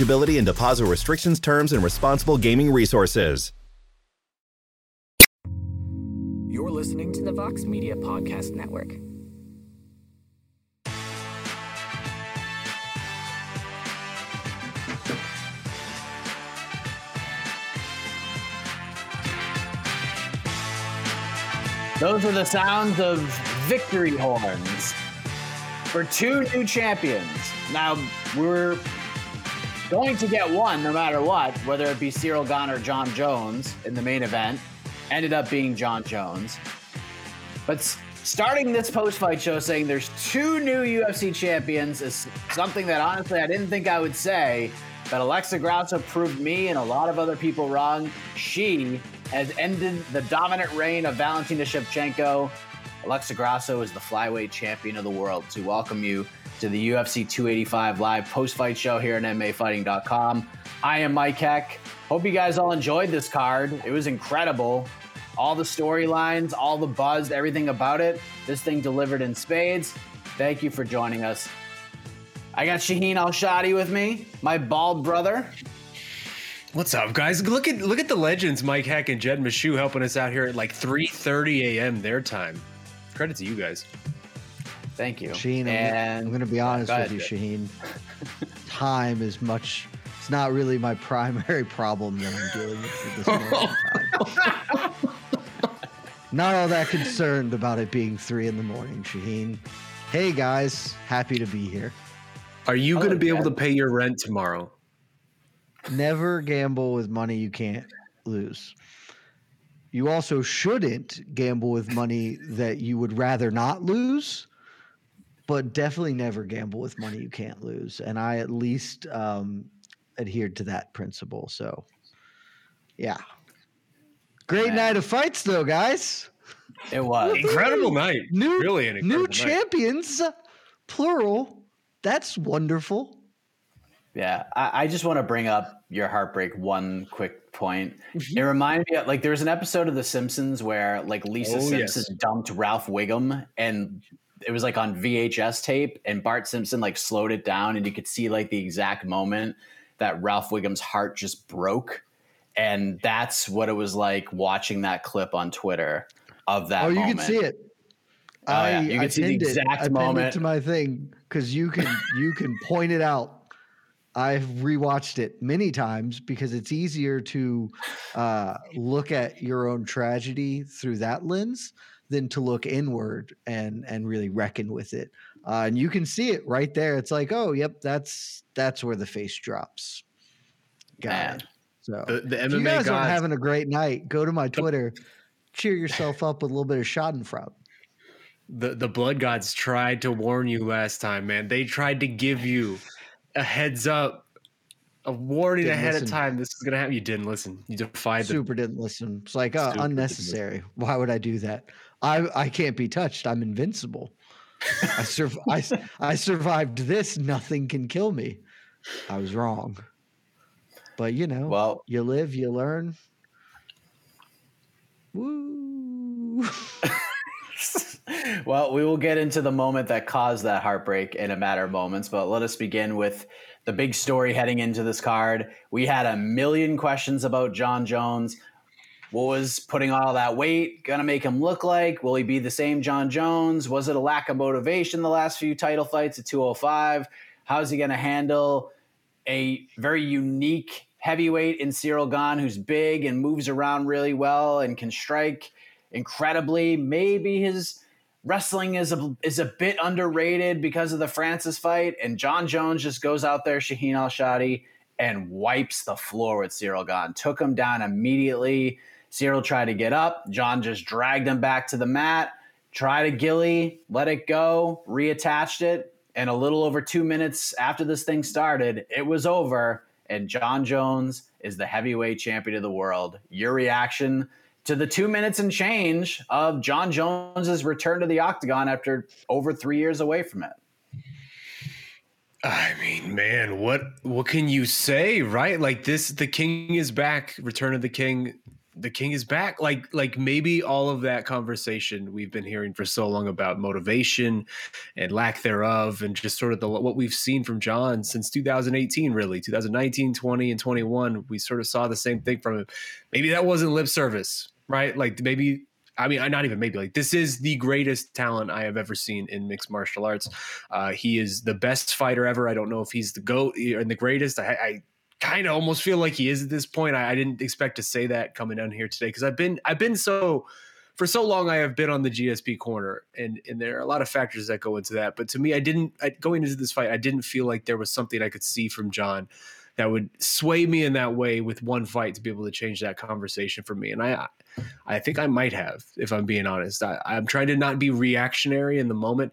and deposit restrictions, terms, and responsible gaming resources. You're listening to the Vox Media Podcast Network. Those are the sounds of victory horns for two new champions. Now, we're going to get one no matter what, whether it be Ciryl Gane or Jon Jones in the main event. Ended up being Jon Jones. But starting this post fight show saying there's two new UFC champions is something that honestly I didn't think I would say. But Alexa Grasso proved me and a lot of other people wrong. She has ended the dominant reign of Valentina Shevchenko. Alexa Grasso is the flyweight champion of the world. To welcome you to the UFC 285 live post fight show here at MMAfighting.com. I am Mike Heck. Hope you guys all enjoyed this card. It was incredible. All the storylines, all the buzz, everything about it. This thing delivered in spades. Thank you for joining us. I got Shaheen Al Shatti with me, my bald brother. What's up, guys? Look at look at the legends, Mike Heck and Jed Meshew helping us out here at like 3:30 a.m. their time. Credit to you guys. Thank you. Shaheen, and I'm going to be honest with you. Shaheen. Time is much. It's not really my primary problem that I'm dealing with at this moment. in time. not all that concerned about it being three in the morning, Shaheen. Hey guys, happy to be here. Are you going to be able to pay your rent tomorrow? Never gamble with money you can't lose. You also shouldn't gamble with money that you would rather not lose, but definitely never gamble with money you can't lose. And I at least um, adhered to that principle. So, yeah. Great Man. night of fights, though, guys. It was. Incredible night. New, really an incredible new night. champions, plural. That's wonderful. Yeah, I, I just want to bring up your heartbreak one quick point. It mm-hmm. reminded me of like there was an episode of The Simpsons where like Lisa Oh, Simpson yes. dumped Ralph Wiggum and it was like on VHS tape and Bart Simpson like slowed it down and you could see like the exact moment that Ralph Wiggum's heart just broke. And that's what it was like watching that clip on Twitter of that oh, you can see it. Oh, yeah. You can see the exact I moment. it to my thing because you can you can point it out. I've rewatched it many times because it's easier to uh, look at your own tragedy through that lens than to look inward and and really reckon with it. Uh, and you can see it right there. It's like, oh, yep, that's that's where the face drops. Got Man. it. So The, the if you guys gods. aren't having a great night, go to my Twitter, cheer yourself up with a little bit of Schadenfreude. the the blood gods tried to warn you last time, man. They tried to give you a heads up, a warning Didn't ahead listen. of time. This is gonna happen. You didn't listen. You defied the Super didn't listen. It's like uh, unnecessary. Why would I do that? I I can't be touched. I'm invincible. I, sur- I s- I survived this. Nothing can kill me. I was wrong. But you know, Well, you live, you learn. Woo! Well, we will get into the moment that caused that heartbreak in a matter of moments, but let us begin with the big story heading into this card. We had a million questions about Jon Jones. What was putting all that weight going to make him look like? Will he be the same Jon Jones? Was it a lack of motivation the last few title fights at 205? How's he going to handle a very unique heavyweight in Ciryl Gane who's big and moves around really well and can strike incredibly. Maybe his wrestling is a, is a bit underrated because of the Francis fight. And Jon Jones just goes out there, Shaheen Al Shatti, and wipes the floor with Ciryl Gane. Took him down immediately. Ciryl tried to get up. Jon just dragged him back to the mat, tried a gilly, let it go, reattached it. And a little over two minutes after this thing started, it was over. And Jon Jones is the heavyweight champion of the world. Your reaction to the two minutes and change of Jon Jones's return to the octagon after over three years away from it? I mean, man, what what can you say, right? Like this, the king is back. Return of the king. The king is back. Like like maybe all of that conversation we've been hearing for so long about motivation and lack thereof, and just sort of the what we've seen from Jon since 2018, really 2019, 20, and 21. We sort of saw the same thing from him. Maybe that wasn't lip service, right? Like maybe I mean, not even maybe like this is the greatest talent I have ever seen in mixed martial arts. Uh, he is the best fighter ever. I don't know if he's the goat and the greatest. I, I kind of almost feel like he is at this point. I, I didn't expect to say that coming down here today because I've been I've been so for so long I have been on the GSP corner, and and there are a lot of factors that go into that. But to me, I didn't I, going into this fight, I didn't feel like there was something I could see from Jon that would sway me in that way with one fight to be able to change that conversation for me. And I, I think I might have, if I'm being honest. I, I'm trying to not be reactionary in the moment.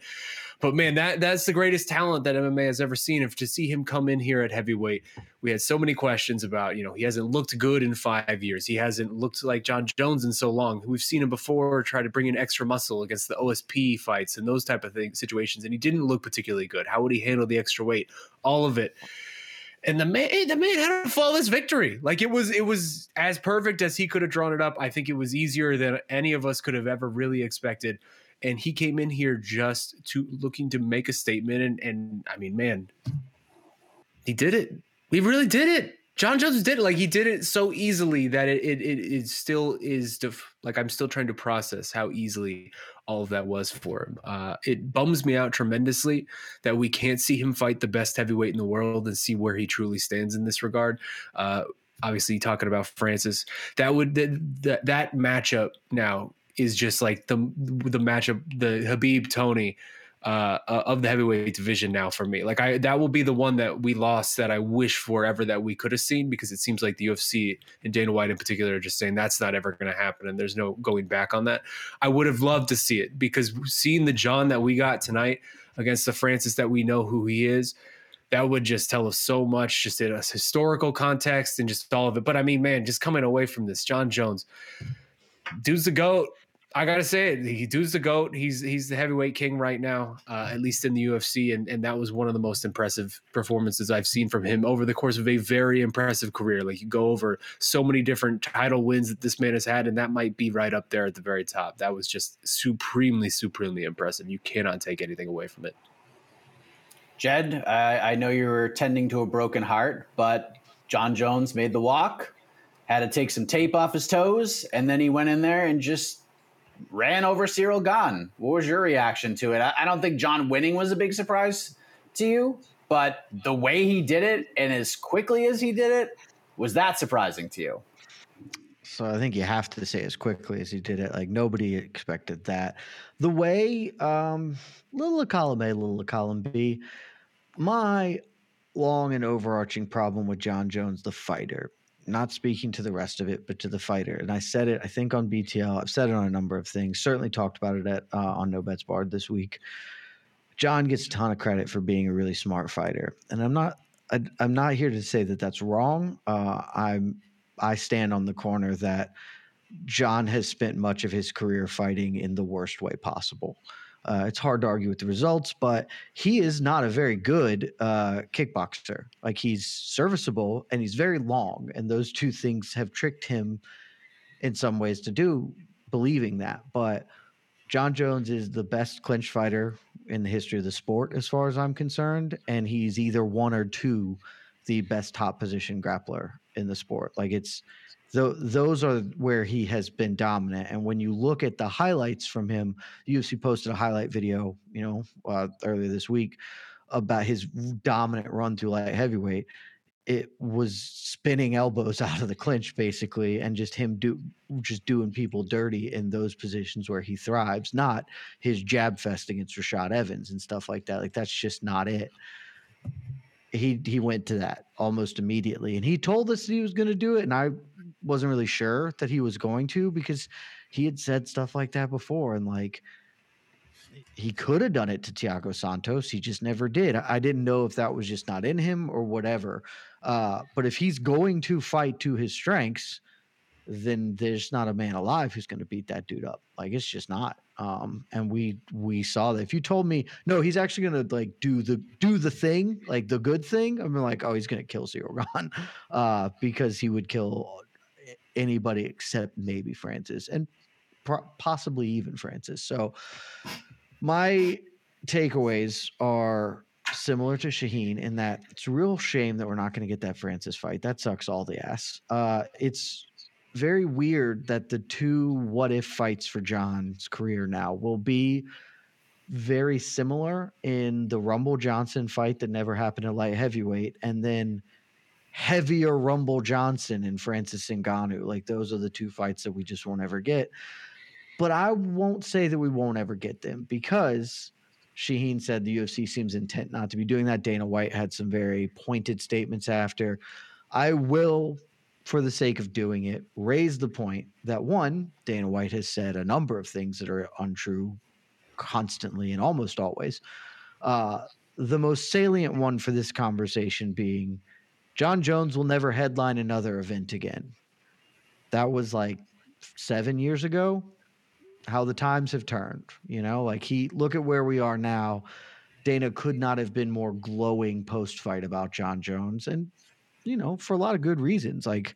But man, that that's the greatest talent that MMA has ever seen. If to see him come in here at heavyweight, we had so many questions about, you know, he hasn't looked good in five years. He hasn't looked like Jon Jones in so long. We've seen him before try to bring in extra muscle against the OSP fights and those type of things situations, and he didn't look particularly good. How would he handle the extra weight? All of it and the man the man had a flawless victory. Like it was it was as perfect as he could have drawn it up. I think it was easier than any of us could have ever really expected. And he came in here just to looking to make a statement. And and i mean man he did it. He really did it. Jon Jones did it. Like he did it so easily that it it, it, it still is def- like I'm still trying to process how easily all of that was for him. Uh, it bums me out tremendously that we can't see him fight the best heavyweight in the world and see where he truly stands in this regard. Uh, obviously, talking about Francis, that would that that matchup now is just like the the matchup the Khabib Tony uh, uh, of the heavyweight division now for me. Like I, that will be the one that we lost that I wish forever that we could have seen because it seems like the UFC and Dana White in particular are just saying that's not ever going to happen and there's no going back on that. I would have loved to see it because seeing the Jon that we got tonight against the Francis that we know who he is, that would just tell us so much just in a historical context and just all of it. But I mean, man, just coming away from this, Jon Jones, dude's the goat. I gotta say it. He dude's the goat. He's he's the heavyweight king right now, uh, at least in the UFC, and and that was one of the most impressive performances I've seen from him over the course of a very impressive career. Like you go over so many different title wins that this man has had, and that might be right up there at the very top. That was just supremely, supremely impressive. You cannot take anything away from it. Jed, I, I know you were tending to a broken heart, but Jon Jones made the walk, had to take some tape off his toes, and then he went in there and just ran over Ciryl Gane. What was your reaction to it? I, I don't think Jon winning was a big surprise to you, but the way he did it and as quickly as he did it, was that surprising to you? So I think you have to say as quickly as he did it. Like nobody expected that. The way, um, little column A, little column B. My long and overarching problem with Jon Jones, the fighter, not speaking to the rest of it, but to the fighter. And I said it, I think, on BTL. I've said it on a number of things. Certainly talked about it at uh, on No Bets Barred this week. Jon gets a ton of credit for being a really smart fighter, and I'm not. I, am not here to say that that's wrong. Uh, I'm. I stand on the corner that Jon has spent much of his career fighting in the worst way possible. Uh, it's hard to argue with the results, but he is not a very good uh, kickboxer. Like he's serviceable and he's very long, and those two things have tricked him in some ways to do believing that. But Jon Jones is the best clinch fighter in the history of the sport, as far as I'm concerned, and he's either one or two the best top position grappler in the sport. Like it's those are where he has been dominant. And when you look at the highlights from him, UFC posted a highlight video, you know, uh, earlier this week about his dominant run through light heavyweight. it was spinning elbows out of the clinch basically and just him do just doing people dirty in those positions where he thrives not his jab fest against Rashad Evans and stuff like that like that's just not it he he went to that almost immediately and he told us he was going to do it and I wasn't really sure that he was going to because he had said stuff like that before and like he could have done it to Thiago Santos. He just never did. I didn't know if that was just not in him or whatever. Uh, but if he's going to fight to his strengths, then there's not a man alive who's going to beat that dude up. Like it's just not. Um, and we we saw that. If you told me no, he's actually going to like do the do the thing, like the good thing, I'm like, oh, he's going to kill Gane, uh, because he would kill anybody except maybe Francis and possibly even Francis. So my takeaways are similar to Shaheen in that it's a real shame that we're not going to get that Francis fight. That sucks all the ass. Uh, it's very weird that the two what if fights for Jon's career now will be very similar in the Rumble Johnson fight that never happened at light heavyweight, and then heavier Rumble Johnson and Francis Ngannou. Like those are the two fights that we just won't ever get. But I won't say that we won't ever get them because Shaheen said the UFC seems intent not to be doing that. Dana White had some very pointed statements after. I will, for the sake of doing it, raise the point that one, Dana White has said a number of things that are untrue constantly and almost always. Uh, the most salient one for this conversation being Jon Jones will never headline another event again. That was like seven years ago how the times have turned. You know, like he look at where we are now. Dana could not have been more glowing post fight about Jon Jones, and you know, for a lot of good reasons. Like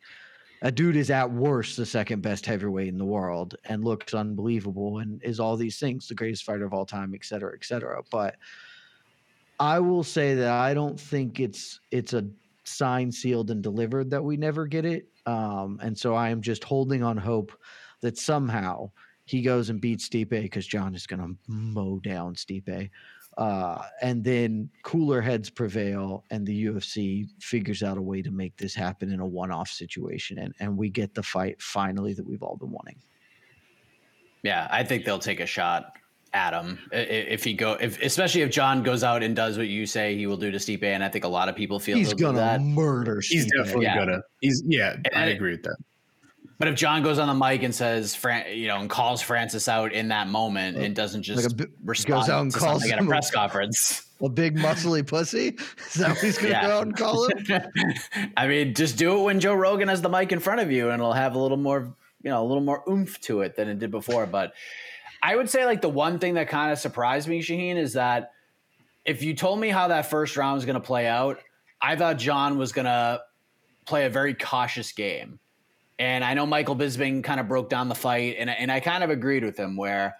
a dude is at worst the second best heavyweight in the world and looks unbelievable and is all these things, the greatest fighter of all time, et cetera, et cetera. But I will say that I don't think it's it's a signed, sealed, and delivered that we never get it. Um, and so I am just holding on hope that somehow he goes and beats Stipe because Jon is going to mow down Stipe. Uh, and then cooler heads prevail, and the UFC figures out a way to make this happen in a one-off situation, and and we get the fight finally that we've all been wanting. Yeah, I think they'll take a shot at him if he go, if especially if Jon goes out and does what you say he will do to Stipe, and I think a lot of people feel he's gonna murder. Stipe. He's definitely yeah. gonna. He's yeah, and I agree with that. But if Jon goes on the mic and says, Fran- you know, and calls Francis out in that moment and doesn't just like bi- respond goes out and calls him at a press conference, a big muscly pussy, is that what he's going to yeah. go out and call him? I mean, just do it when Joe Rogan has the mic in front of you, and it'll have a little more, you know, a little more oomph to it than it did before. But I would say, like the one thing that kind of surprised me, Shaheen, is that if you told me how that first round was going to play out, I thought Jon was going to play a very cautious game and I know Michael Bisping kind of broke down the fight, and, and I kind of agreed with him where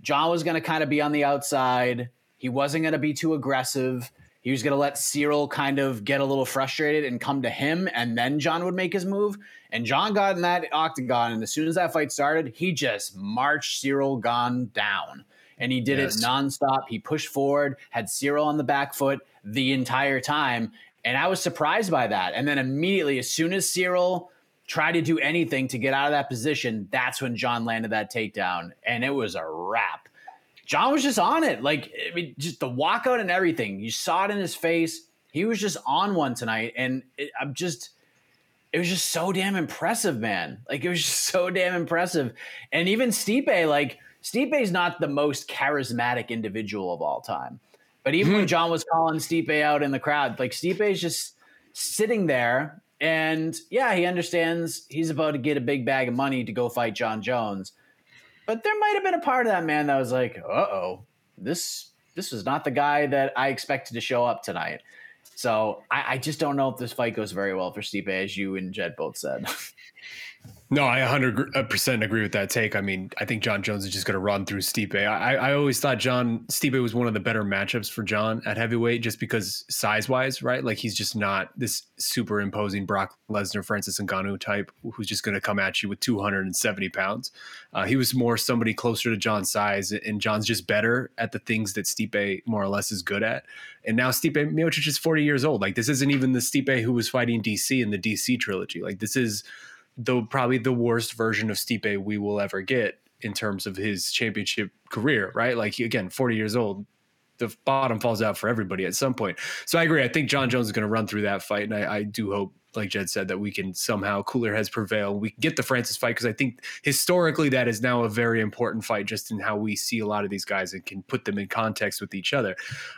Jon was going to kind of be on the outside. He wasn't going to be too aggressive. He was going to let Ciryl kind of get a little frustrated and come to him, and then Jon would make his move. And Jon got in that octagon, and as soon as that fight started, he just marched Ciryl Gane down. And he did yes. it nonstop. He pushed forward, had Ciryl on the back foot the entire time. And I was surprised by that. And then immediately, as soon as Ciryl tried to do anything to get out of that position, that's when Jon landed that takedown, and it was a wrap. Jon was just on it, like I mean, just the walkout and everything. You saw it in his face. He was just on one tonight, and it, I'm just. It was just so damn impressive, man. Like it was just so damn impressive, and even Stipe, like Stipe's not the most charismatic individual of all time, but even when hmm. Jon was calling Stipe out in the crowd, like Stipe's just sitting there and yeah, he understands he's about to get a big bag of money to go fight Jon Jones. But there might have been a part of that man that was like, uh oh, this this was not the guy that I expected to show up tonight. So I, I just don't know if this fight goes very well for Stipe, as you and Jed both said. No, I 100% agree with that take. I mean, I think Jon Jones is just going to run through Stipe. I, I always thought Jon Stipe was one of the better matchups for Jon at heavyweight just because size wise, right? Like he's just not this super imposing Brock Lesnar, Francis Ngannou type who's just going to come at you with 270 pounds. Uh, he was more somebody closer to Jon's size, and Jon's just better at the things that Stipe more or less is good at. And now Stipe Miocic is 40 years old. Like this isn't even the Stipe who was fighting DC in the DC trilogy. Like this is the probably the worst version of Stipe we will ever get in terms of his championship career, right? Like he, again, 40 years old, the bottom falls out for everybody at some point. So I agree. I think Jon Jones is going to run through that fight, and I, I, do hope, like Jed said, that we can somehow cooler heads prevail. We can get the Francis fight because I think historically that is now a very important fight, just in how we see a lot of these guys and can put them in context with each other.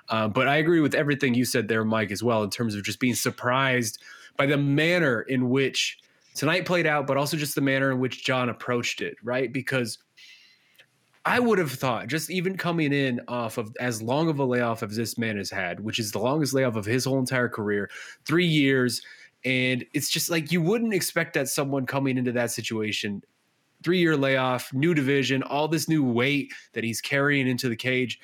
Um, but I agree with everything you said there, Mike, as well, in terms of just being surprised by the manner in which tonight played out, but also just the manner in which Jon approached it, right? Because I would have thought, just even coming in off of as long of a layoff as this man has had, which is the longest layoff of his whole entire career, three years. And it's just like you wouldn't expect that someone coming into that situation, three year layoff, new division, all this new weight that he's carrying into the cage.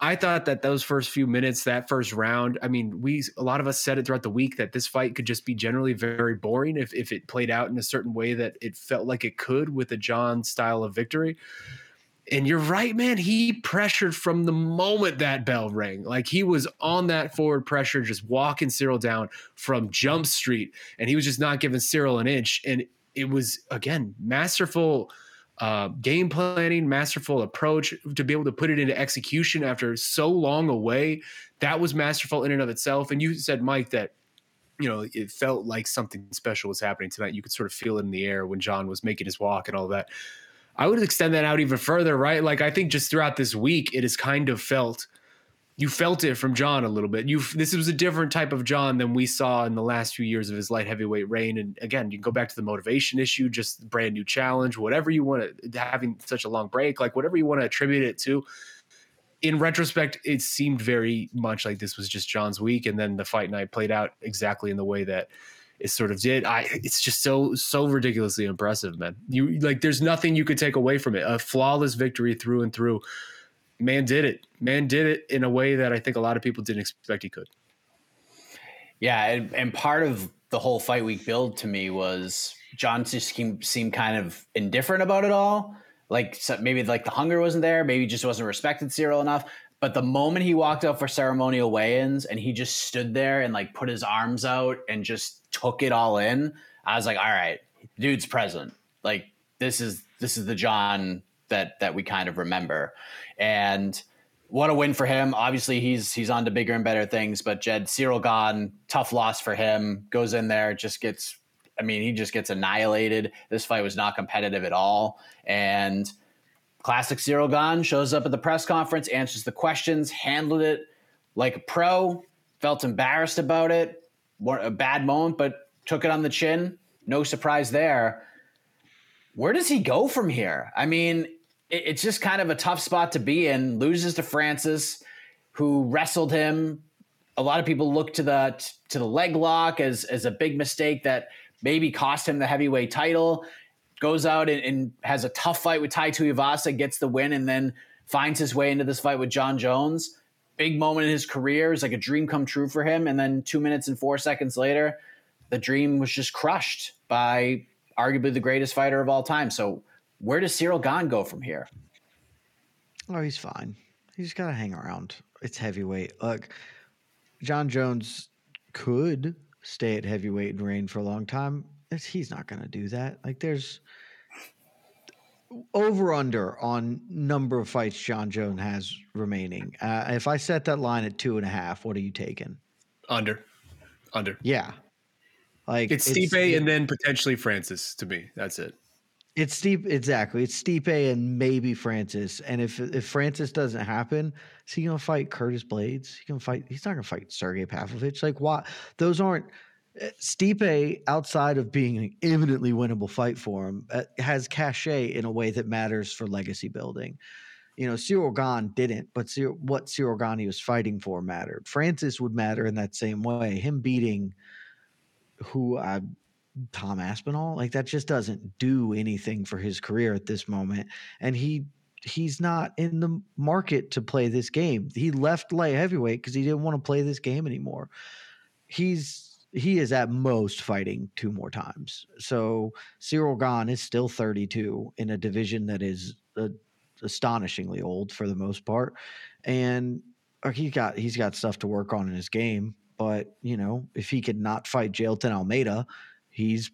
I thought that those first few minutes, that first round, I mean, we a lot of us said it throughout the week that this fight could just be generally very boring if if it played out in a certain way that it felt like it could with a Jon style of victory. And you're right, man. He pressured from the moment that bell rang. Like he was on that forward pressure, just walking Ciryl down from Jump Street, and he was just not giving Ciryl an inch. And it was again masterful uh, game planning, masterful approach to be able to put it into execution after so long away. That was masterful in and of itself. And you said, Mike, that you know it felt like something special was happening tonight. You could sort of feel it in the air when Jon was making his walk and all that. I would extend that out even further, right? Like I think just throughout this week, it has kind of felt you felt it from Jon a little bit. You this was a different type of Jon than we saw in the last few years of his light heavyweight reign. And again, you can go back to the motivation issue, just brand new challenge, whatever you want to having such a long break, like whatever you want to attribute it to. In retrospect, it seemed very much like this was just Jon's week, and then the fight night played out exactly in the way that it sort of did. I it's just so so ridiculously impressive, man. You like there's nothing you could take away from it. A flawless victory through and through. Man did it. Man did it in a way that I think a lot of people didn't expect he could. Yeah, and, and part of the whole fight week build to me was Jon just seemed kind of indifferent about it all. Like maybe like the hunger wasn't there, maybe just wasn't respected Ciryl enough. But the moment he walked out for ceremonial weigh-ins and he just stood there and like put his arms out and just took it all in, I was like, all right, dude's present. Like this is this is the Jon that that we kind of remember. And what a win for him. Obviously, he's he's on to bigger and better things, but Jed Ciryl Gane, tough loss for him. Goes in there, just gets I mean, he just gets annihilated. This fight was not competitive at all. And Classic Ciryl Gane shows up at the press conference, answers the questions, handled it like a pro, felt embarrassed about it, a bad moment, but took it on the chin. No surprise there. Where does he go from here? I mean, it's just kind of a tough spot to be in. Loses to Francis, who wrestled him. A lot of people look to the to the leg lock as as a big mistake that maybe cost him the heavyweight title goes out and, and has a tough fight with Tai Tuivasa, gets the win, and then finds his way into this fight with Jon Jones. Big moment in his career. is like a dream come true for him. And then two minutes and four seconds later, the dream was just crushed by arguably the greatest fighter of all time. So where does Ciryl Gane go from here? Oh, he's fine. He's got to hang around. It's heavyweight. Look, Jon Jones could stay at heavyweight and reign for a long time he's not going to do that. Like there's over under on number of fights Jon Jones has remaining. Uh, if I set that line at two and a half, what are you taking? Under, under. Yeah, like it's, it's Stipe and then potentially Francis. To me, that's it. It's Stipe exactly. It's Stipe and maybe Francis. And if if Francis doesn't happen, is he gonna fight Curtis Blaydes? He can fight. He's not gonna fight Sergey Pavlovich. Like what? Those aren't uh, Stipe, outside of being an imminently winnable fight for him, uh, has cachet in a way that matters for legacy building. You know, Ciryl Gane didn't, but Ciryl, what Ciryl Gane he was fighting for mattered. Francis would matter in that same way. Him beating who I, Tom Aspinall, like that just doesn't do anything for his career at this moment. And he he's not in the market to play this game. He left light heavyweight because he didn't want to play this game anymore. He's he is at most fighting two more times. So Ciryl Gane is still 32 in a division that is uh, astonishingly old for the most part. And uh, he got he's got stuff to work on in his game. But you know, if he could not fight Jailton Almeida, he's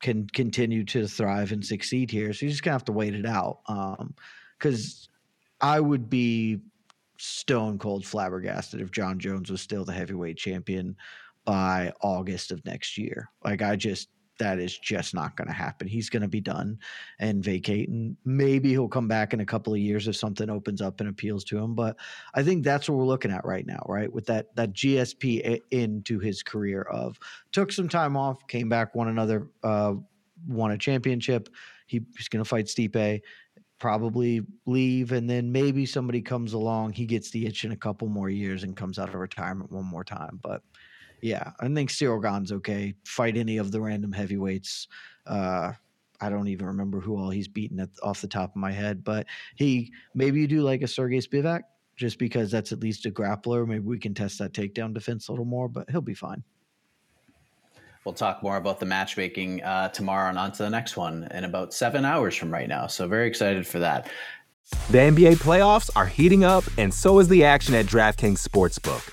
can continue to thrive and succeed here. So you just gonna have to wait it out. Um, because I would be stone cold flabbergasted if Jon Jones was still the heavyweight champion by August of next year. Like I just that is just not going to happen. He's going to be done and vacate, and maybe he'll come back in a couple of years if something opens up and appeals to him. But I think that's what we're looking at right now, right? With that that GSP into his career of took some time off, came back, won another, uh, won a championship. He, he's going to fight Stipe, probably leave, and then maybe somebody comes along. He gets the itch in a couple more years and comes out of retirement one more time, but yeah, I think Ciryl Gane's okay. Fight any of the random heavyweights. Uh, I don't even remember who all he's beaten at, off the top of my head, but he maybe you do like a Sergey Spivak just because that's at least a grappler. Maybe we can test that takedown defense a little more, but he'll be fine. We'll talk more about the matchmaking uh, tomorrow and on to the next one in about seven hours from right now. So, very excited for that. The NBA playoffs are heating up, and so is the action at DraftKings Sportsbook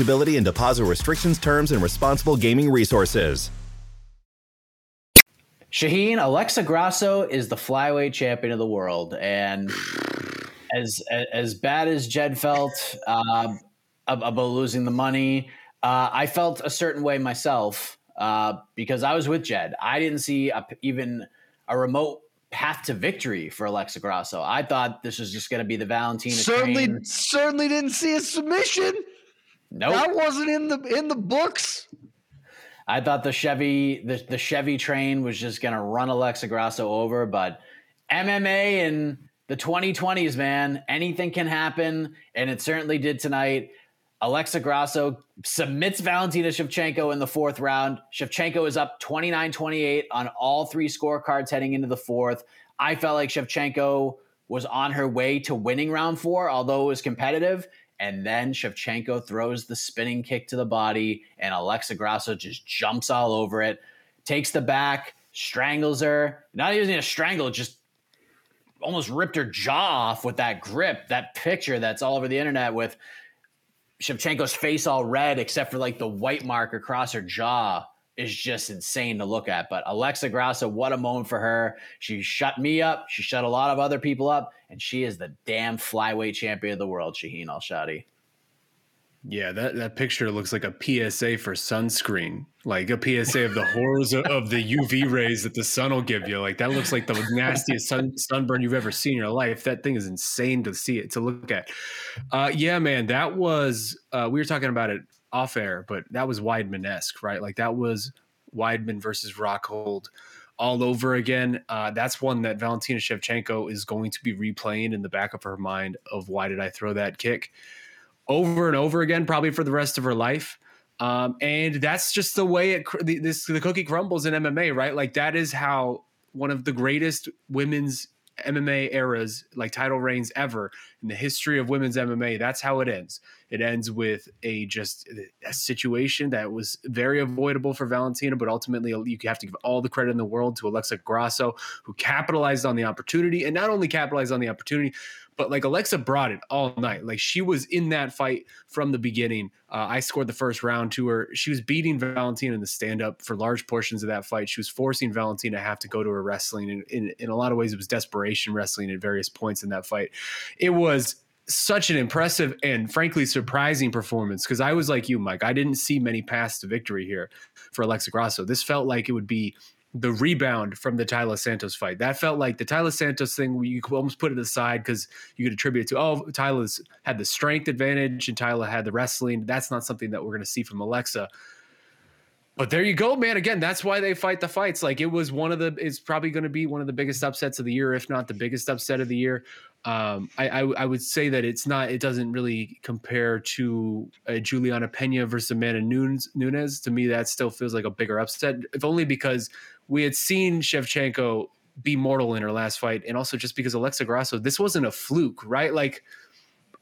eligibility and deposit restrictions, terms, and responsible gaming resources. Shaheen, Alexa Grasso is the flyweight champion of the world, and as as bad as Jed felt uh, about losing the money, uh, I felt a certain way myself uh, because I was with Jed. I didn't see a, even a remote path to victory for Alexa Grasso. I thought this was just going to be the Valentina. Certainly, train. certainly didn't see a submission. Nope. That wasn't in the in the books. I thought the Chevy the, the Chevy train was just gonna run Alexa Grasso over, but MMA in the 2020s, man, anything can happen, and it certainly did tonight. Alexa Grasso submits Valentina Shevchenko in the fourth round. Shevchenko is up 29 28 on all three scorecards heading into the fourth. I felt like Shevchenko was on her way to winning round four, although it was competitive. And then Shevchenko throws the spinning kick to the body, and Alexa Grasso just jumps all over it, takes the back, strangles her. Not even a strangle, just almost ripped her jaw off with that grip. That picture that's all over the internet with Shevchenko's face all red, except for like the white mark across her jaw is just insane to look at. But Alexa Grasso, what a moment for her. She shut me up. She shut a lot of other people up, and she is the damn flyweight champion of the world, Shaheen Al Shatti. Yeah, that, that picture looks like a PSA for sunscreen, like a PSA of the horrors of, of the UV rays that the sun will give you. Like that looks like the nastiest sun, sunburn you've ever seen in your life. That thing is insane to see it, to look at. Uh, yeah, man, that was, uh, we were talking about it off air, but that was Weidman esque, right? Like that was Weidman versus Rockhold all over again. Uh, that's one that Valentina Shevchenko is going to be replaying in the back of her mind of why did I throw that kick over and over again, probably for the rest of her life. Um, and that's just the way it this the cookie crumbles in MMA, right? Like that is how one of the greatest women's MMA eras, like title reigns ever in the history of women's MMA. That's how it ends. It ends with a just a situation that was very avoidable for Valentina, but ultimately you have to give all the credit in the world to Alexa Grasso, who capitalized on the opportunity and not only capitalized on the opportunity, but like Alexa brought it all night. Like she was in that fight from the beginning. Uh, I scored the first round to her. She was beating Valentina in the stand up for large portions of that fight. She was forcing Valentina to have to go to her wrestling. And in, in a lot of ways, it was desperation wrestling at various points in that fight. It was such an impressive and frankly surprising performance because I was like you, Mike. I didn't see many paths to victory here for Alexa Grasso. This felt like it would be the rebound from the Taila Santos fight. That felt like the Taila Santos thing. You could almost put it aside because you could attribute it to oh, Taila's had the strength advantage and Taila had the wrestling. That's not something that we're going to see from Alexa. But there you go, man. Again, that's why they fight the fights. Like it was one of the. It's probably going to be one of the biggest upsets of the year, if not the biggest upset of the year. Um, I, I, I would say that it's not. It doesn't really compare to Julianna Pena versus Amanda Nunes. To me, that still feels like a bigger upset, if only because we had seen Shevchenko be mortal in her last fight, and also just because Alexa Grasso, this wasn't a fluke, right? Like,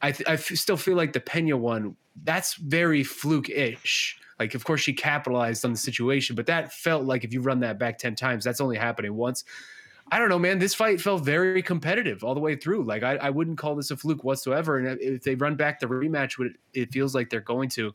I, th- I f- still feel like the Pena one, that's very fluke-ish. Like, of course, she capitalized on the situation, but that felt like if you run that back ten times, that's only happening once. I don't know, man. This fight felt very competitive all the way through. Like, I, I wouldn't call this a fluke whatsoever. And if they run back the rematch, what it feels like they're going to.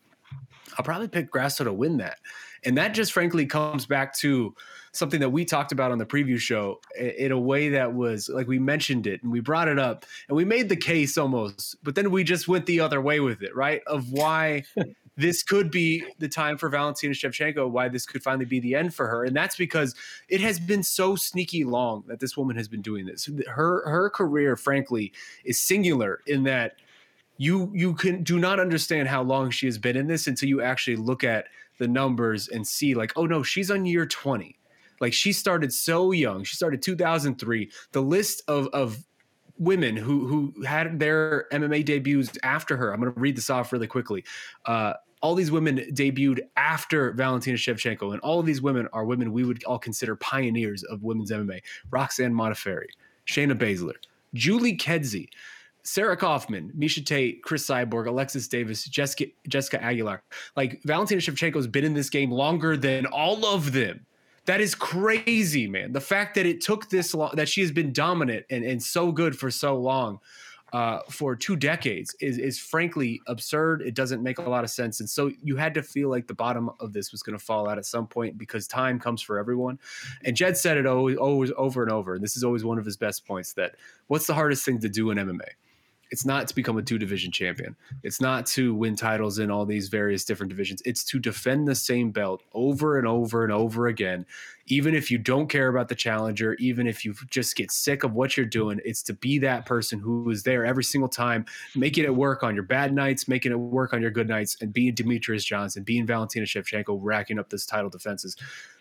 I'll probably pick Grasso to win that. And that just frankly comes back to something that we talked about on the preview show in a way that was like we mentioned it and we brought it up and we made the case almost, but then we just went the other way with it, right? Of why this could be the time for Valentina Shevchenko, why this could finally be the end for her. And that's because it has been so sneaky long that this woman has been doing this. Her her career, frankly, is singular in that you you can do not understand how long she has been in this until you actually look at the numbers and see like oh no she's on year 20 like she started so young she started 2003 the list of of women who who had their MMA debuts after her I'm going to read this off really quickly uh, all these women debuted after Valentina Shevchenko, and all of these women are women we would all consider pioneers of women's MMA. Roxanne Modafferi, Shayna Baszler, Julie Kedzie, Sarah Kaufman, Miesha Tate, Cris Cyborg, Alexis Davis, Jessica Jessica Aguilar. Like Valentina Shevchenko's been in this game longer than all of them. That is crazy, man. The fact that it took this long, that she has been dominant and, and so good for so long, uh, for two decades, is is frankly absurd. It doesn't make a lot of sense, and so you had to feel like the bottom of this was going to fall out at some point because time comes for everyone. And Jed said it always, always over and over, and this is always one of his best points. That what's the hardest thing to do in MMA? It's not to become a two division champion. It's not to win titles in all these various different divisions. It's to defend the same belt over and over and over again. Even if you don't care about the challenger, even if you just get sick of what you're doing, it's to be that person who is there every single time, making it work on your bad nights, making it work on your good nights, and being Demetrious Johnson, being Valentina Shevchenko, racking up this title defenses.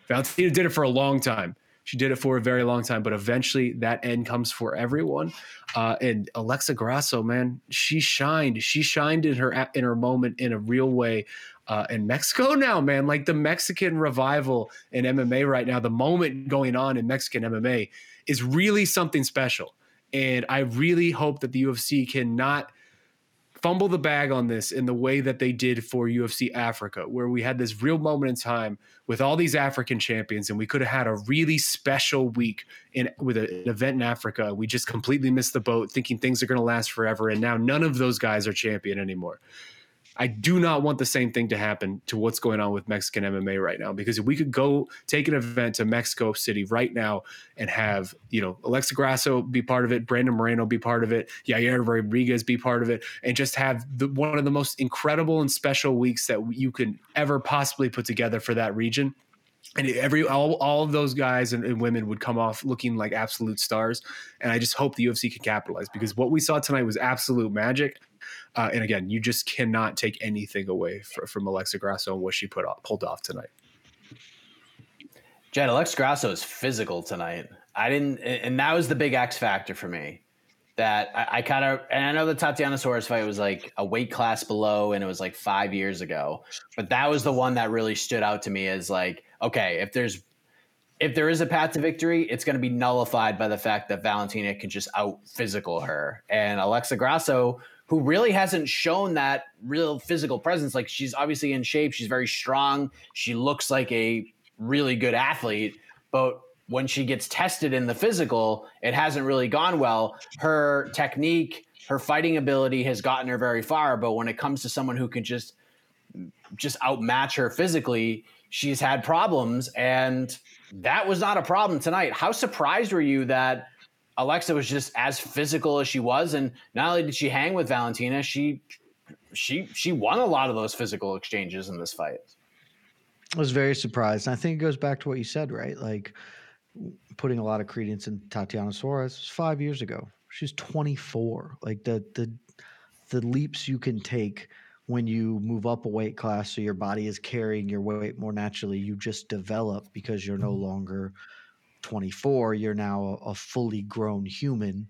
Valentina did it for a long time. She did it for a very long time, but eventually that end comes for everyone. Uh, and Alexa Grasso, man, she shined. She shined in her in her moment in a real way. Uh, in Mexico now, man, like the Mexican revival in MMA right now, the moment going on in Mexican MMA is really something special. And I really hope that the UFC can not – fumble the bag on this in the way that they did for UFC Africa, where we had this real moment in time with all these African champions, and we could have had a really special week in with an event in Africa. We just completely missed the boat, thinking things are going to last forever, and now none of those guys are champion anymore. I do not want the same thing to happen to what's going on with Mexican MMA right now. Because if we could go take an event to Mexico City right now and have, you know, Alexa Grasso be part of it, Brandon Moreno be part of it, Yair Rodriguez be part of it, and just have the, one of the most incredible and special weeks that you can ever possibly put together for that region and every all, all of those guys and, and, women would come off looking like absolute stars and i just hope the ufc can capitalize because what we saw tonight was absolute magic uh, and again, you just cannot take anything away for, from Alexa Grasso and what she put off, pulled off tonight. Jed, Alexa Grasso is physical tonight. I didn't, and that was the big X factor for me. That I, I kind of, and I know the Tatiana Suarez fight was like a weight class below, and it was like five years ago. But that was the one that really stood out to me as like, okay, if there's if there is a path to victory, it's going to be nullified by the fact that Valentina can just out physical her. And Alexa Grasso who really hasn't shown that real physical presence. Like she's obviously in shape, she's very strong, she looks like a really good athlete, but when she gets tested in the physical, it hasn't really gone well. Her technique, her fighting ability has gotten her very far, but when it comes to someone who can just just outmatch her physically, she's had problems and that was not a problem tonight. How surprised were you that Alexa was just as physical as she was and not only did she hang with Valentina, she she she won a lot of those physical exchanges in this fight. I was very surprised. And I think it goes back to what you said, right? Like putting a lot of credence in Tatiana Suarez five years ago. She's 24. Like the the the leaps you can take when you move up a weight class so your body is carrying your weight more naturally, you just develop because you're no mm-hmm. longer 24, you're now a, a fully grown human.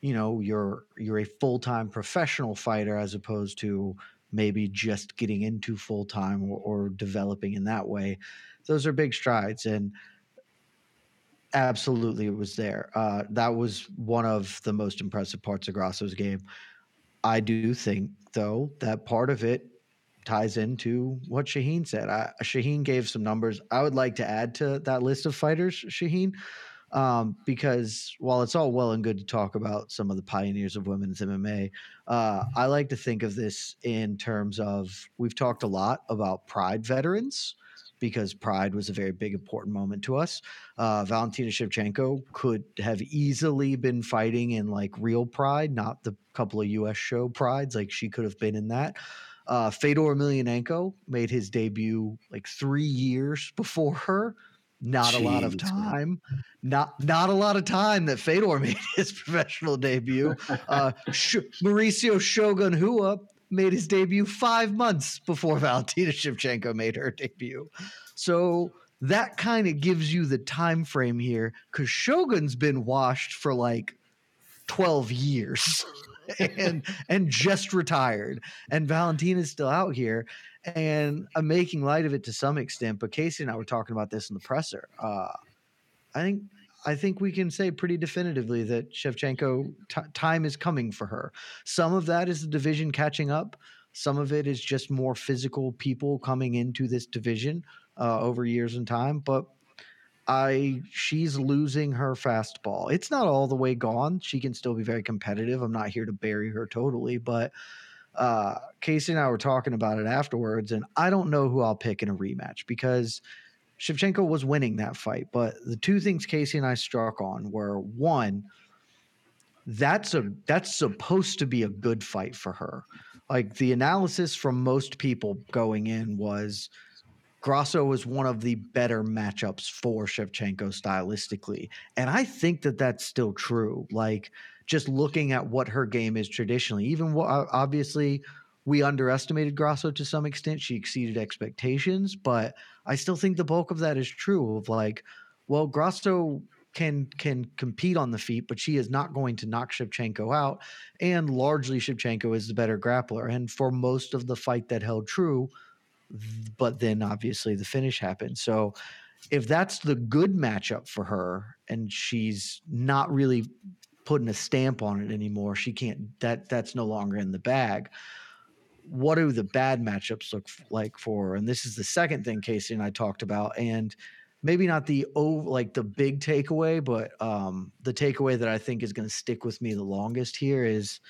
You know, you're you're a full-time professional fighter as opposed to maybe just getting into full-time or, or developing in that way. Those are big strides and absolutely it was there. Uh, that was one of the most impressive parts of Grasso's game. I do think, though, that part of it ties into what Shaheen said. I, Shaheen gave some numbers. I would like to add to that list of fighters, Shaheen, um, because while it's all well and good to talk about some of the pioneers of women's MMA, uh, I like to think of this in terms of we've talked a lot about Pride veterans because Pride was a very big, important moment to us. Uh, Valentina Shevchenko could have easily been fighting in like real Pride, not the couple of U.S. show Prides. Like she could have been in that. Uh, Fedor Emelianenko made his debut like three years before her. Not Jeez, a lot of time. Not not a lot of time that Fedor made his professional debut. Uh, Sh- Mauricio Shogun Rua made his debut five months before Valentina Shevchenko made her debut. So that kind of gives you the time frame here because Shogun's been washed for like 12 years and and just retired. And Valentina's still out here. And I'm making light of it to some extent, but Casey and I were talking about this in the presser. Uh, I think I think we can say pretty definitively that Shevchenko t- time is coming for her. Some of that is the division catching up. Some of it is just more physical people coming into this division uh, over years and time. But I she's losing her fastball. It's not all the way gone. She can still be very competitive. I'm not here to bury her totally, but uh, Casey and I were talking about it afterwards, and I don't know who I'll pick in a rematch because Shevchenko was winning that fight, but the two things Casey and I struck on were one, that's a that's supposed to be a good fight for her. Like the analysis from most people going in was Grasso was one of the better matchups for Shevchenko stylistically. And I think that that's still true. Like just looking at what her game is traditionally, even obviously we underestimated Grasso to some extent. She exceeded expectations, but I still think the bulk of that is true. Of like, well, Grasso can can compete on the feet, but she is not going to knock Shevchenko out. And largely, Shevchenko is the better grappler. And for most of the fight, that held true. But then, obviously, the finish happened. So, if that's the good matchup for her, and she's not really putting a stamp on it anymore, she can't. That that's no longer in the bag what do the bad matchups look like for? Her? And this is the second thing Casey and I talked about, and maybe not the oh like the big takeaway, but um, the takeaway that I think is going to stick with me the longest here is,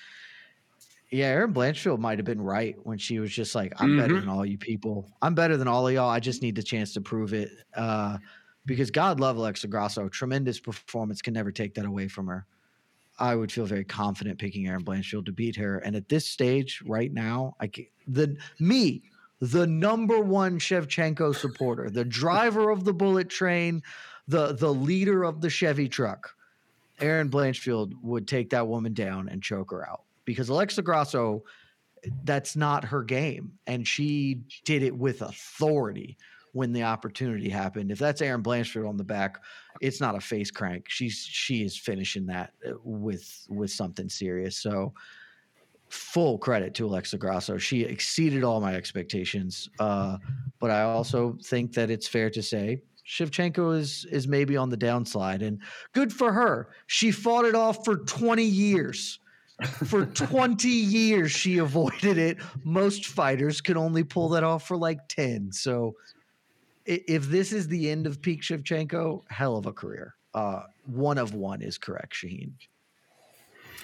yeah, Erin Blanchfield might have been right when she was just like, "I'm mm-hmm. better than all you people. I'm better than all of y'all. I just need the chance to prove it." Uh, because God love Alexa Grasso, tremendous performance can never take that away from her. I would feel very confident picking Erin Blanchfield to beat her. And at this stage, right now, I can, the me, the number one Shevchenko supporter, the driver of the bullet train, the the leader of the Chevy truck, Erin Blanchfield would take that woman down and choke her out because Alexa Grasso, that's not her game, and she did it with authority when the opportunity happened. If that's Erin Blanchfield on the back, it's not a face crank. She's she is finishing that uh, with with something serious. So full credit to Alexa Grasso. She exceeded all my expectations. Uh, but I also think that it's fair to say Shevchenko is is maybe on the downslide, and good for her. She fought it off for 20 years. For 20 years, she avoided it. Most fighters can only pull that off for like 10. So if this is the end of peak Shevchenko, hell of a career. Uh, one of one is correct, Shaheen.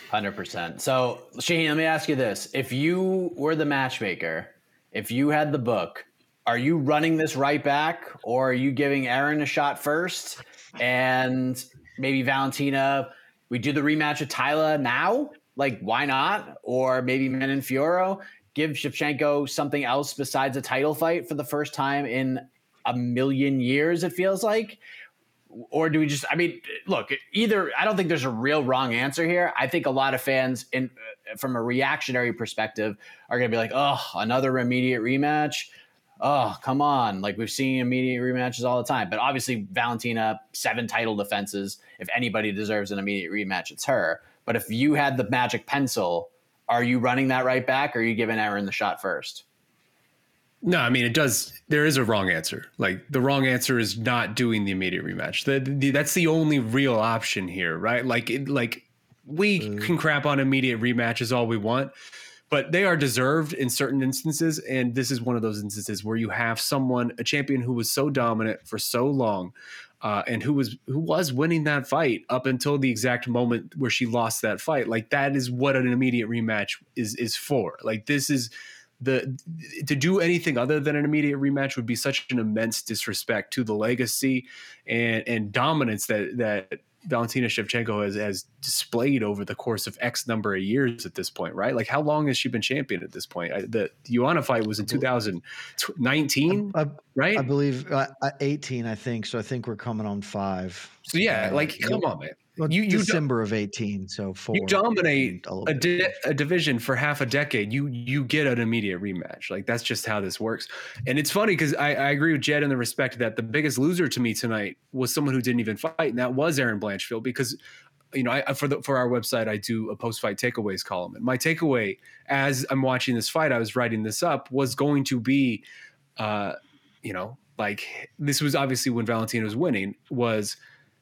Hundred percent. So, Shaheen, let me ask you this: If you were the matchmaker, if you had the book, are you running this right back, or are you giving Erin a shot first, and maybe Valentina? We do the rematch with Taila now. Like, why not? Or maybe Manon Fiorot give Shevchenko something else besides a title fight for the first time in a million years. It feels like? Or do we just i mean look either i don't think there's a real wrong answer here. I think a lot of fans in from a reactionary perspective are going to be like oh another immediate rematch? Oh come on. Like we've seen immediate rematches all the time. But obviously valentina seven title defenses. If anybody deserves an immediate rematch it's her but if you had the magic pencil are you running that right back or are you giving Erin the shot first no, I mean it does. There is a wrong answer. Like the wrong answer is not doing the immediate rematch. The, the, that's the only real option here, right? Like, it, like we mm. can crap on immediate rematches all we want, but they are deserved in certain instances. And this is one of those instances where you have someone, a champion who was so dominant for so long, uh, and who was who was winning that fight up until the exact moment where she lost that fight. Like that is what an immediate rematch is is for. Like this is the to do anything other than an immediate rematch would be such an immense disrespect to the legacy and and dominance that that Valentina Shevchenko has, has displayed over the course of X number of years at this point, right? Like, how long has she been champion at this point? I, the, Joanna fight was in 2019, right? I believe uh, uh, 18, I think. So I think we're coming on five. So, yeah, like, come on, man. Well, you, you December of eighteen, so four. You dominate a, a, di- a, division for half a decade. You you get an immediate rematch. Like that's just how this works. And it's funny because I, I agree with Jed in the respect that the biggest loser to me tonight was someone who didn't even fight, and that was Erin Blanchfield. Because you know, I, for the for our website, I do a post fight takeaways column, and my takeaway as I'm watching this fight, I was writing this up, was going to be, uh, you know, like this was obviously when Valentina was winning was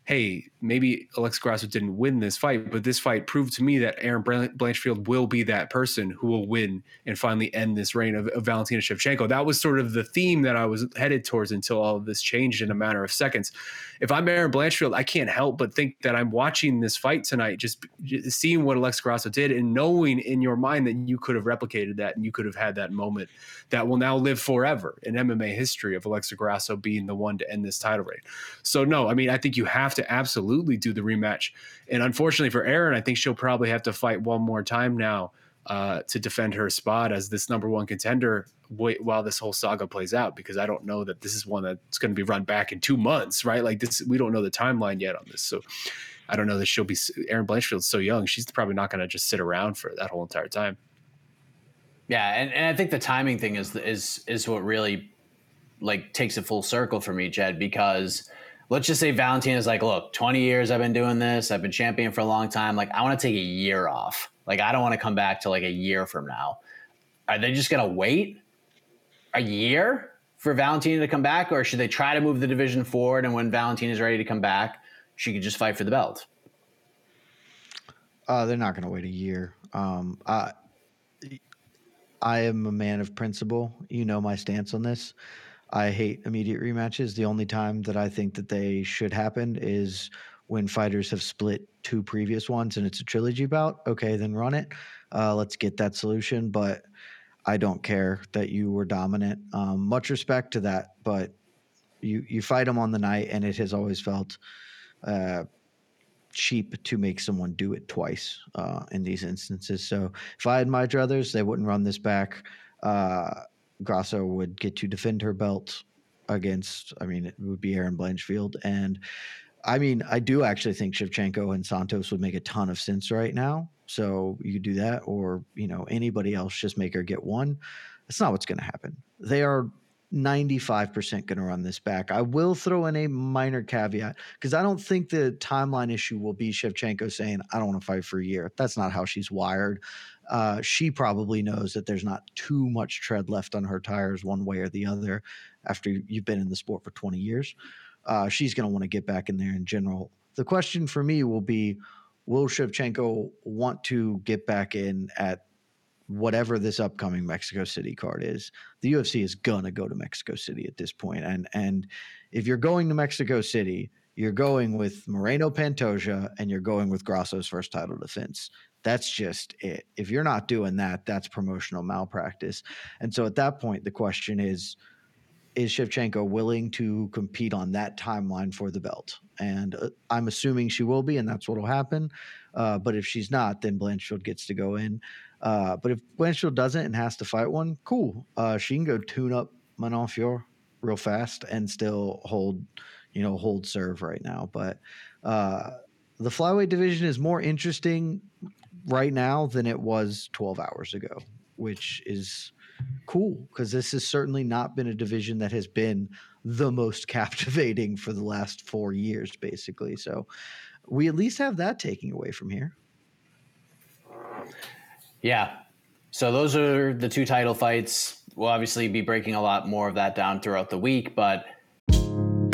hey, maybe Alexa Grasso didn't win this fight, but this fight proved to me that Erin Blanchfield will be that person who will win and finally end this reign of, of, Valentina Shevchenko. That was sort of the theme that I was headed towards until all of this changed in a matter of seconds. If I'm Erin Blanchfield, I can't help but think that I'm watching this fight tonight, just, just seeing what Alexa Grasso did and knowing in your mind that you could have replicated that and you could have had that moment that will now live forever in MMA history of Alexa Grasso being the one to end this title reign. So no, I mean, I think you have to absolutely do the rematch. And unfortunately for Erin, I think she'll probably have to fight one more time now uh, to defend her spot as this number one contender while this whole saga plays out. Because I don't know that this is one that's going to be run back in two months, right? Like this, we don't know the timeline yet on this. So I don't know that she'll be. Erin Blanchfield's so young; she's probably not going to just sit around for that whole entire time. Yeah, and, and I think the timing thing is is is what really like takes a full circle for me, Jed, because let's just say Valentina is like, look, 20 years I've been doing this. I've been champion for a long time. Like, I want to take a year off. Like, I don't want to come back to like a year from now. Are they just going to wait a year for Valentina to come back? Or should they try to move the division forward? And when Valentina is ready to come back, she could just fight for the belt? Uh, they're not going to wait a year. Um, I, I am a man of principle. You know my stance on this. I hate immediate rematches. The only time that I think that they should happen is when fighters have split two previous ones and it's a trilogy bout. Okay, then run it. Uh, let's get that solution. But I don't care that you were dominant. Um, much respect to that, but you you fight them on the night, and it has always felt uh, cheap to make someone do it twice uh, in these instances. So if I had my druthers, they wouldn't run this back. Uh, Grasso would get to defend her belt against, I mean, it would be Erin Blanchfield. And I mean, I do actually think Shevchenko and Santos would make a ton of sense right now. So you could do that, or, you know, anybody else, just make her get one. That's not what's going to happen. They are 95% going to run this back. I will throw in a minor caveat because I don't think the timeline issue will be Shevchenko saying, I don't want to fight for a year. That's not how she's wired. Uh, she probably knows that there's not too much tread left on her tires one way or the other after you've been in the sport for 20 years. Uh, she's going to want to get back in there in general. The question for me will be will Shevchenko want to get back in at whatever this upcoming Mexico City card is? The UFC is gonna go to Mexico City at this point. and and if you're going to Mexico City, you're going with Moreno Pantoja and you're going with Grasso's first title defense. That's just it. If you're not doing that, that's promotional malpractice. And so at that point, the question is is Shevchenko willing to compete on that timeline for the belt? And uh, I'm assuming she will be, and that's what will happen. Uh, but if she's not, then Blanchfield gets to go in. Uh, but if Blanchfield doesn't and has to fight one, cool. Uh, she can go tune up Manon real fast and still hold, you know, hold serve right now. But uh, the flyweight division is more interesting right now than it was 12 hours ago, which is cool because this has certainly not been a division that has been the most captivating for the last four years, basically. So we at least have that taking away from here. Yeah. So those are the two title fights. We'll obviously be breaking a lot more of that down throughout the week, but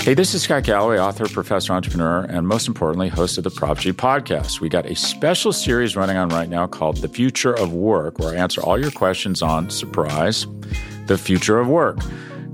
Hey, this is Scott Galloway, author, professor, entrepreneur, and most importantly, host of the Prop G podcast. We got a special series running on right now called The Future of Work, where I answer all your questions on surprise, the future of work.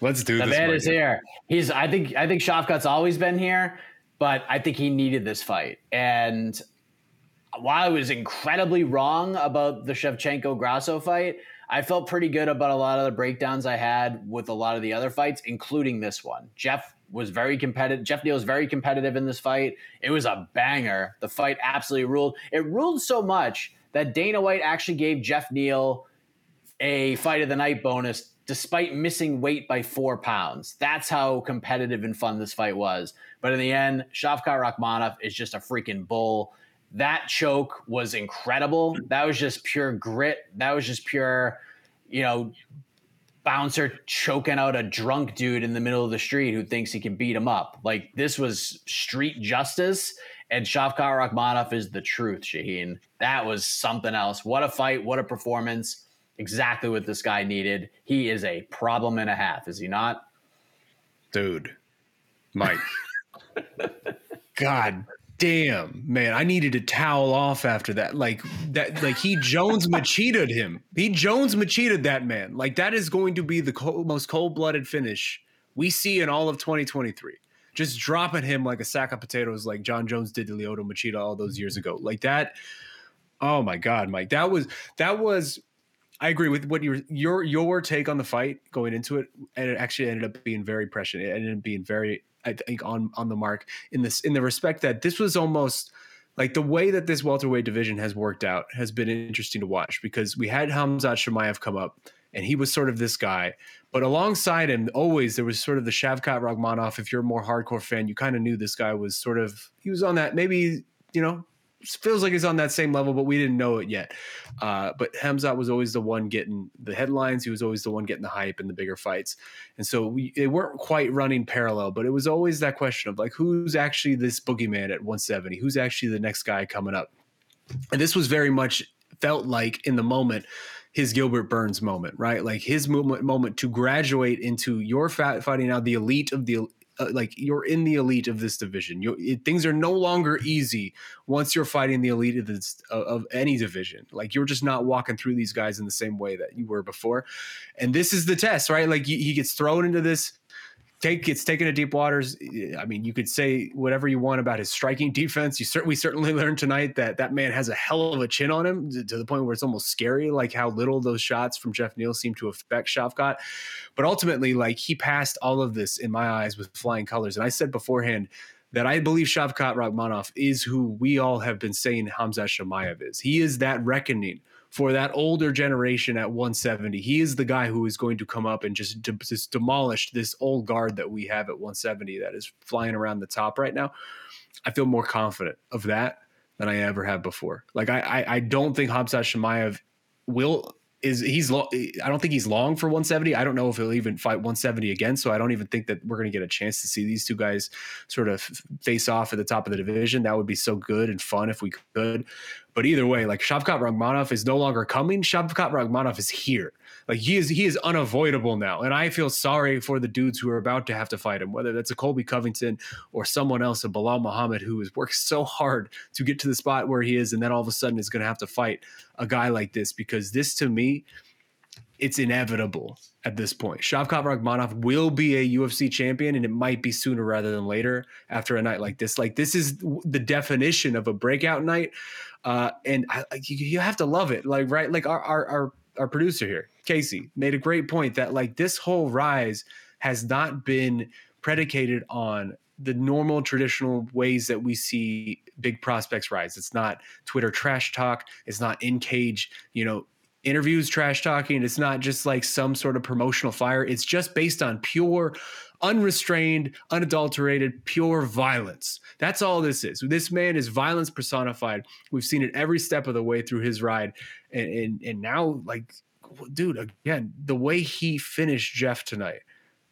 Let's do the this. The man is here. He's. I think. I think Shavkat's always been here, but I think he needed this fight. And while I was incredibly wrong about the Shevchenko Grasso fight, I felt pretty good about a lot of the breakdowns I had with a lot of the other fights, including this one. Geoff was very competitive. Geoff Neal was very competitive in this fight. It was a banger. The fight absolutely ruled. It ruled so much that Dana White actually gave Geoff Neal a fight of the night bonus despite missing weight by four pounds. That's how competitive and fun this fight was. But in the end, Shavkat Rakhmonov is just a freaking bull. That choke was incredible. That was just pure grit. That was just pure, you know, bouncer choking out a drunk dude in the middle of the street who thinks he can beat him up. Like this was street justice. And Shavkat Rakhmonov is the truth, Shaheen. That was something else. What a fight. What a performance exactly what this guy needed. He is a problem and a half, is he not? Dude, Mike. God damn, man. I needed to towel off after that. Like that, like he Jones Machida him. He Jones Machida that man. Like that is going to be the cold, most cold blooded finish we see in all of 2023. Just dropping him like a sack of potatoes, like Jon Jones did to Lyoto Machida all those years ago. Like that. Oh my God, Mike. That was that was I agree with what your your your take on the fight going into it, and it actually ended up being very prescient. It ended up being very, I think, on on the mark in this in the respect that this was almost like the way that this welterweight division has worked out has been interesting to watch because we had Khamzat Chimaev come up, and he was sort of this guy, but alongside him, always there was sort of the Shavkat Rakhmonov. If you're a more hardcore fan, you kind of knew this guy was sort of he was on that maybe you know feels like he's on that same level, but we didn't know it yet. Uh, but Khamzat was always the one getting the headlines. He was always the one getting the hype and the bigger fights. And so we they weren't quite running parallel, but it was always that question of like, who's actually this boogeyman at 170? Who's actually the next guy coming up? And this was very much felt like in the moment his Gilbert Burns moment, right? Like his moment moment to graduate into your fighting now the elite of the uh, like you're in the elite of this division. You, it, things are no longer easy once you're fighting the elite of, this, of any division. Like you're just not walking through these guys in the same way that you were before. And this is the test, right? Like he, he gets thrown into this take it's taken to deep waters. I mean, you could say whatever you want about his striking defense. You certainly certainly learned tonight that that man has a hell of a chin on him to, to, the point where it's almost scary, like how little those shots from Geoff Neal seem to affect Shavkat. But ultimately, like he passed all of this in my eyes with flying colors. And I said beforehand that I believe Shavkat Rakhmonov is who we all have been saying Khamzat Chimaev is. He is that reckoning for that older generation at 170. He is the guy who is going to come up and just, just demolish this old guard that we have at 170 that is flying around the top right now. I feel more confident of that than I ever have before. Like I I, I don't think Khamzat Chimaev will is he's long. I don't think he's long for 170. I don't know if he'll even fight 170 again. So I don't even think that we're going to get a chance to see these two guys sort of face off at the top of the division. That would be so good and fun if we could. But either way, like Shavkat Rakhmonov is no longer coming. Shavkat Rakhmonov is here. Like he is he is unavoidable now. And I feel sorry for the dudes who are about to have to fight him, whether that's a Colby Covington or someone else, a Belal Muhammad, who has worked so hard to get to the spot where he is, and then all of a sudden is going to have to fight a guy like this because this to me, it's inevitable at this point. Shavkat Rakhmonov will be a UFC champion, and it might be sooner rather than later after a night like this. Like this is the definition of a breakout night, uh, and I, you, you have to love it. Like right, like our our our, our producer here, Casey, made a great point that like this whole rise has not been predicated on the normal traditional ways that we see big prospects rise. It's not Twitter trash talk. It's not in cage, you know, interviews trash talking. It's not just like some sort of promotional fire. It's just based on pure, unrestrained, unadulterated, pure violence. That's all this is. This man is violence personified. We've seen it every step of the way through his ride. And and, and now, like, dude, again, the way he finished Geoff tonight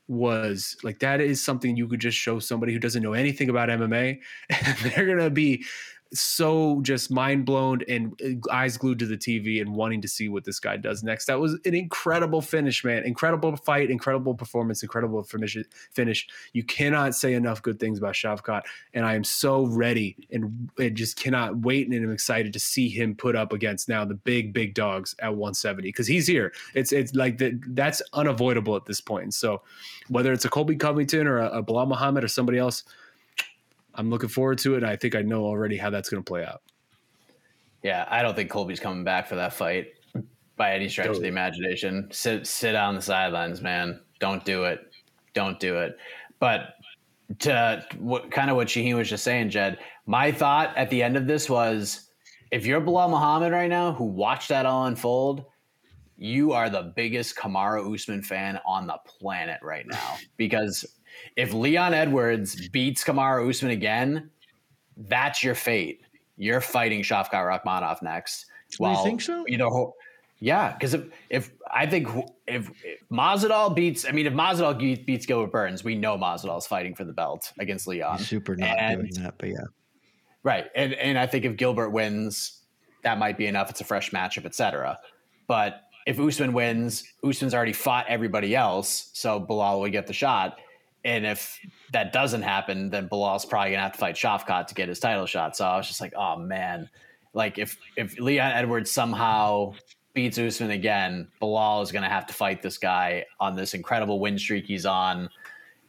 was like that is something you could just show somebody who doesn't know anything about MMA and they're going to be so just mind blown and uh, eyes glued to the TV and wanting to see what this guy does next. That was an incredible finish, man. Incredible fight, incredible performance, incredible finish. You cannot say enough good things about Shavkat, and I am so ready and, and just cannot wait and I'm excited to see him put up against now the big big dogs at 170 because he's here. It's it's like the, that's unavoidable at this point. And so whether it's a Colby Covington or a, a Belal Muhammad or somebody else I'm looking forward to it. I think I know already how that's going to play out. Yeah, I don't think Colby's coming back for that fight by any stretch totally. of the imagination. Sit sit on the sidelines, man. Don't do it. Don't do it. But to what kind of what Shaheen was just saying, Jed, my thought at the end of this was if you're Belal Muhammad right now who watched that all unfold, you are the biggest Kamaru Usman fan on the planet right now because if Leon Edwards beats Kamaru Usman again, that's your fate. You're fighting Shavkat Rakhmonov next. Well, you think so? You know, yeah, because if, if I think if, if Masvidal beats, I mean, if Masvidal beats Gilbert Burns, we know Masvidal's fighting for the belt against Leon. He's super not and, doing that, but yeah, right. And and I think if Gilbert wins, that might be enough. It's a fresh matchup, etc. But if Usman wins, Usman's already fought everybody else, so Belal will get the shot. And if that doesn't happen, then Belal's probably gonna have to fight Shavkat to get his title shot. So I was just like, oh man, like if if Leon Edwards somehow beats Usman again, Belal is gonna have to fight this guy on this incredible win streak he's on.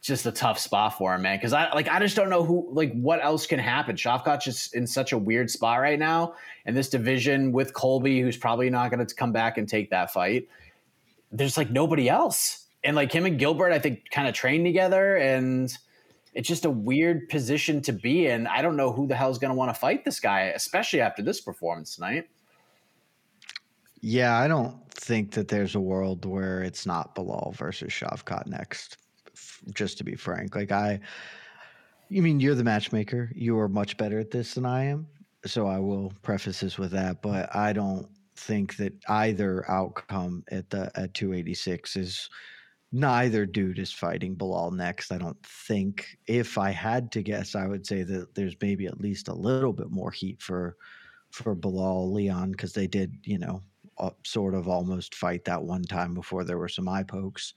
Just a tough spot for him, man. Because I like I just don't know who like what else can happen. Shavkat's just in such a weird spot right now, and this division with Colby, who's probably not going to come back and take that fight. There's like nobody else and like him and Gilbert, I think, kind of train together, and it's just a weird position to be in. I don't know who the hell is going to want to fight this guy, especially after this performance tonight. Yeah, I don't think that there's a world where it's not Belal versus Shavkat next. Just to be frank, like I, you mean you're the matchmaker. You are much better at this than I am, so I will preface this with that. But I don't think that either outcome at the at 286 is neither dude is fighting Belal next. I don't think. If I had to guess, I would say that there's maybe at least a little bit more heat for for Belal Leon because they did, you know, uh, sort of almost fight that one time before there were some eye pokes.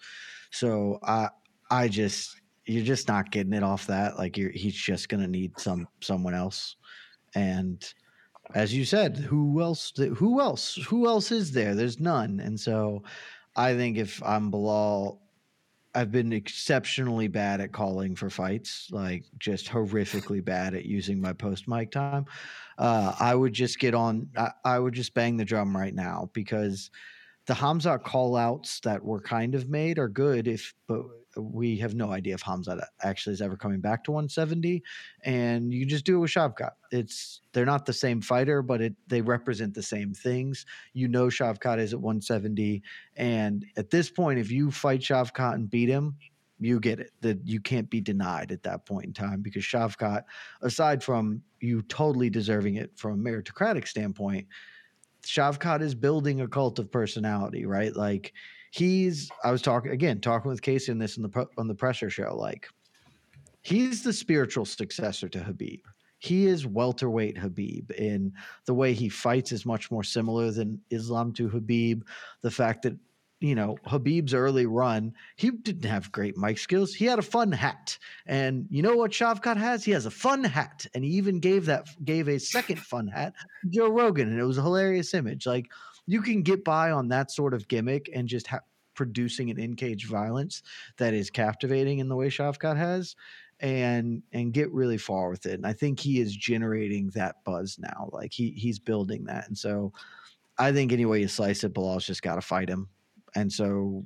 So I I just you're just not getting it off that. Like you're he's just gonna need some someone else. And as you said, who else who else who else is there? There's none. And so I think if I'm Belal, I've been exceptionally bad at calling for fights, like just horrifically bad at using my post mic time. Uh, I would just get on. I, I, would just bang the drum right now because the Khamzat call outs that were kind of made are good. If but we have no idea if Khamzat actually is ever coming back to 170, and you just do it with Shavkat. It's they're not the same fighter, but it they represent the same things. You know, Shavkat is at 170, and at this point, if you fight Shavkat and beat him, you get it that you can't be denied at that point in time because Shavkat, aside from you totally deserving it from a meritocratic standpoint, Shavkat is building a cult of personality, right? Like he's I was talking again, talking with Casey on this in the on the pressure show. Like he's the spiritual successor to Khabib. He is welterweight Khabib in the way he fights is much more similar than Islam to Khabib. The fact that you know, Khabib's early run, he didn't have great mic skills. He had a fun hat. And you know what Shavkat has? He has a fun hat. And he even gave that gave a second fun hat to Joe Rogan. And it was a hilarious image. Like you can get by on that sort of gimmick and just ha- producing an in-cage violence that is captivating in the way Shavkat has and and get really far with it. And I think he is generating that buzz now. Like he he's building that. And so I think any way you slice it, Belal's just got to fight him and so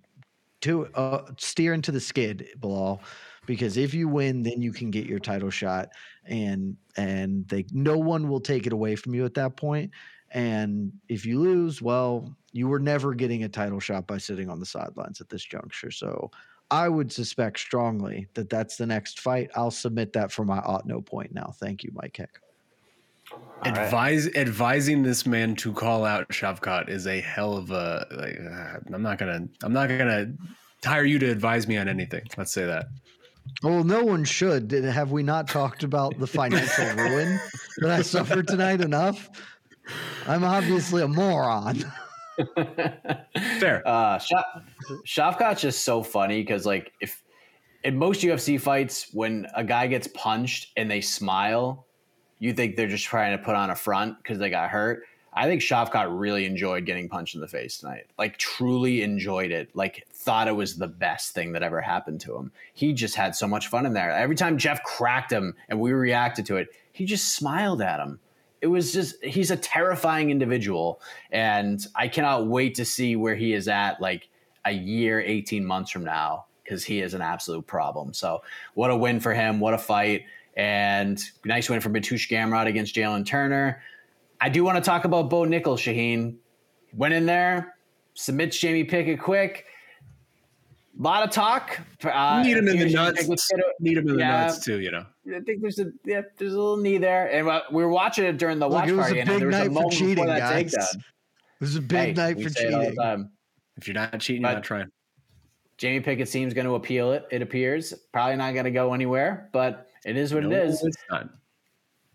to uh, steer into the skid, Belal, because if you win, then you can get your title shot, and and they no one will take it away from you at that point. And if you lose, well, you were never getting a title shot by sitting on the sidelines at this juncture. So I would suspect strongly that that's the next fight. I'll submit that for my ought no point now. Thank you, Mike Heck. Advise right. advising this man to call out Shavkat is a hell of a. Like, uh, I'm not gonna. I'm not gonna hire you to advise me on anything. Let's say that. Well, no one should. Have we not talked about the financial ruin that I suffered tonight enough? I'm obviously a moron. Fair. Uh, Shavkat's just so funny because, like, if in most UFC fights, when a guy gets punched and they smile, you think they're just trying to put on a front because they got hurt. I think Shavkat really enjoyed getting punched in the face tonight. Like truly enjoyed it. Like thought it was the best thing that ever happened to him. He just had so much fun in there. Every time Geoff cracked him and we reacted to it, he just smiled at him. It was just he's a terrifying individual and I cannot wait to see where he is at like a year, 18 months from now because he is an absolute problem. So, what a win for him. What a fight. And nice win for Mateusz Gamrot against Jalen Turner. I do want to talk about Bo Nickal, Shaheen. Went in there, submits Jamie Pickett quick. A lot of talk. Uh, need him in the nuts. Need him in the yeah, nuts too. You know. I think there's a yeah, there's a little knee there, and uh, we were watching it during the Look, watch it was party, a big and there was night a moment for cheating, before that guys. takedown. It was a big Hey, night for say it all the cheating. If you're not cheating, But- you're not trying. Jamie Pickett seems going to appeal it. It appears probably not going to go anywhere, but it is what No, it is. It's not.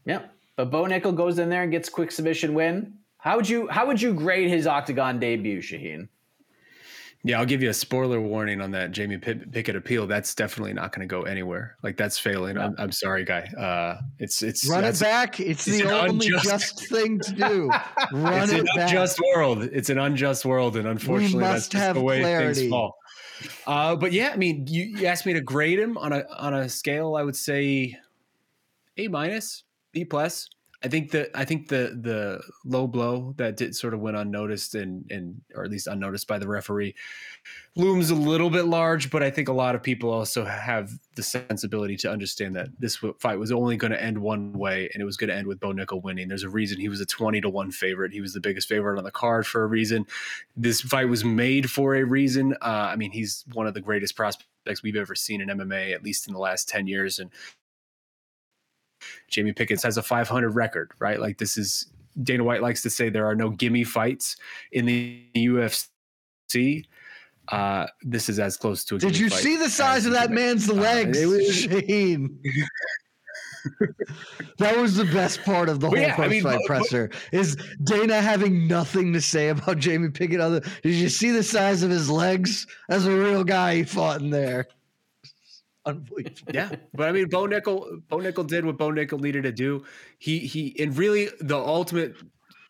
Yep. But Bo Nickal goes in there and gets quick submission win. How would you how would you grade his octagon debut, Shaheen? Yeah, I'll give you a spoiler warning on that Jamie Pickett appeal. That's definitely not going to go anywhere. Like that's failing. I'm, I'm sorry, guy. Uh, it's it's Run it back. It's, it's the only unjust- just thing to do. Run It's it an back. unjust world. It's an unjust world, and unfortunately, that's just the way clarity. things fall. Uh, but yeah, I mean, you, you asked me to grade him on a on a scale. I would say A minus, B plus. I think that I think the the low blow that did sort of went unnoticed and and or at least unnoticed by the referee looms a little bit large, but I think a lot of people also have the sensibility to understand that this fight was only going to end one way, and it was going to end with Bo Nickal winning. There's a reason he was a twenty to one favorite. He was the biggest favorite on the card for a reason. This fight was made for a reason. Uh, I mean, he's one of the greatest prospects we've ever seen in MMA, at least in the last ten years, and Jamie Pickett has a 500 record, right? Like this is Dana White likes to say there are no gimme fights in the UFC. Uh, this is as close to a Did you see the size of that man's legs, was- Shane? that was the best part of the whole yeah, I mean, post-fight but- presser is Dana having nothing to say about Jamie Pickett. Other, did you see the size of his legs? As a real guy, he fought in there. Unbelievable. yeah, but I mean, Bo Nickal, Bo Nickal did what Bo Nickal needed to do. He he, and really the ultimate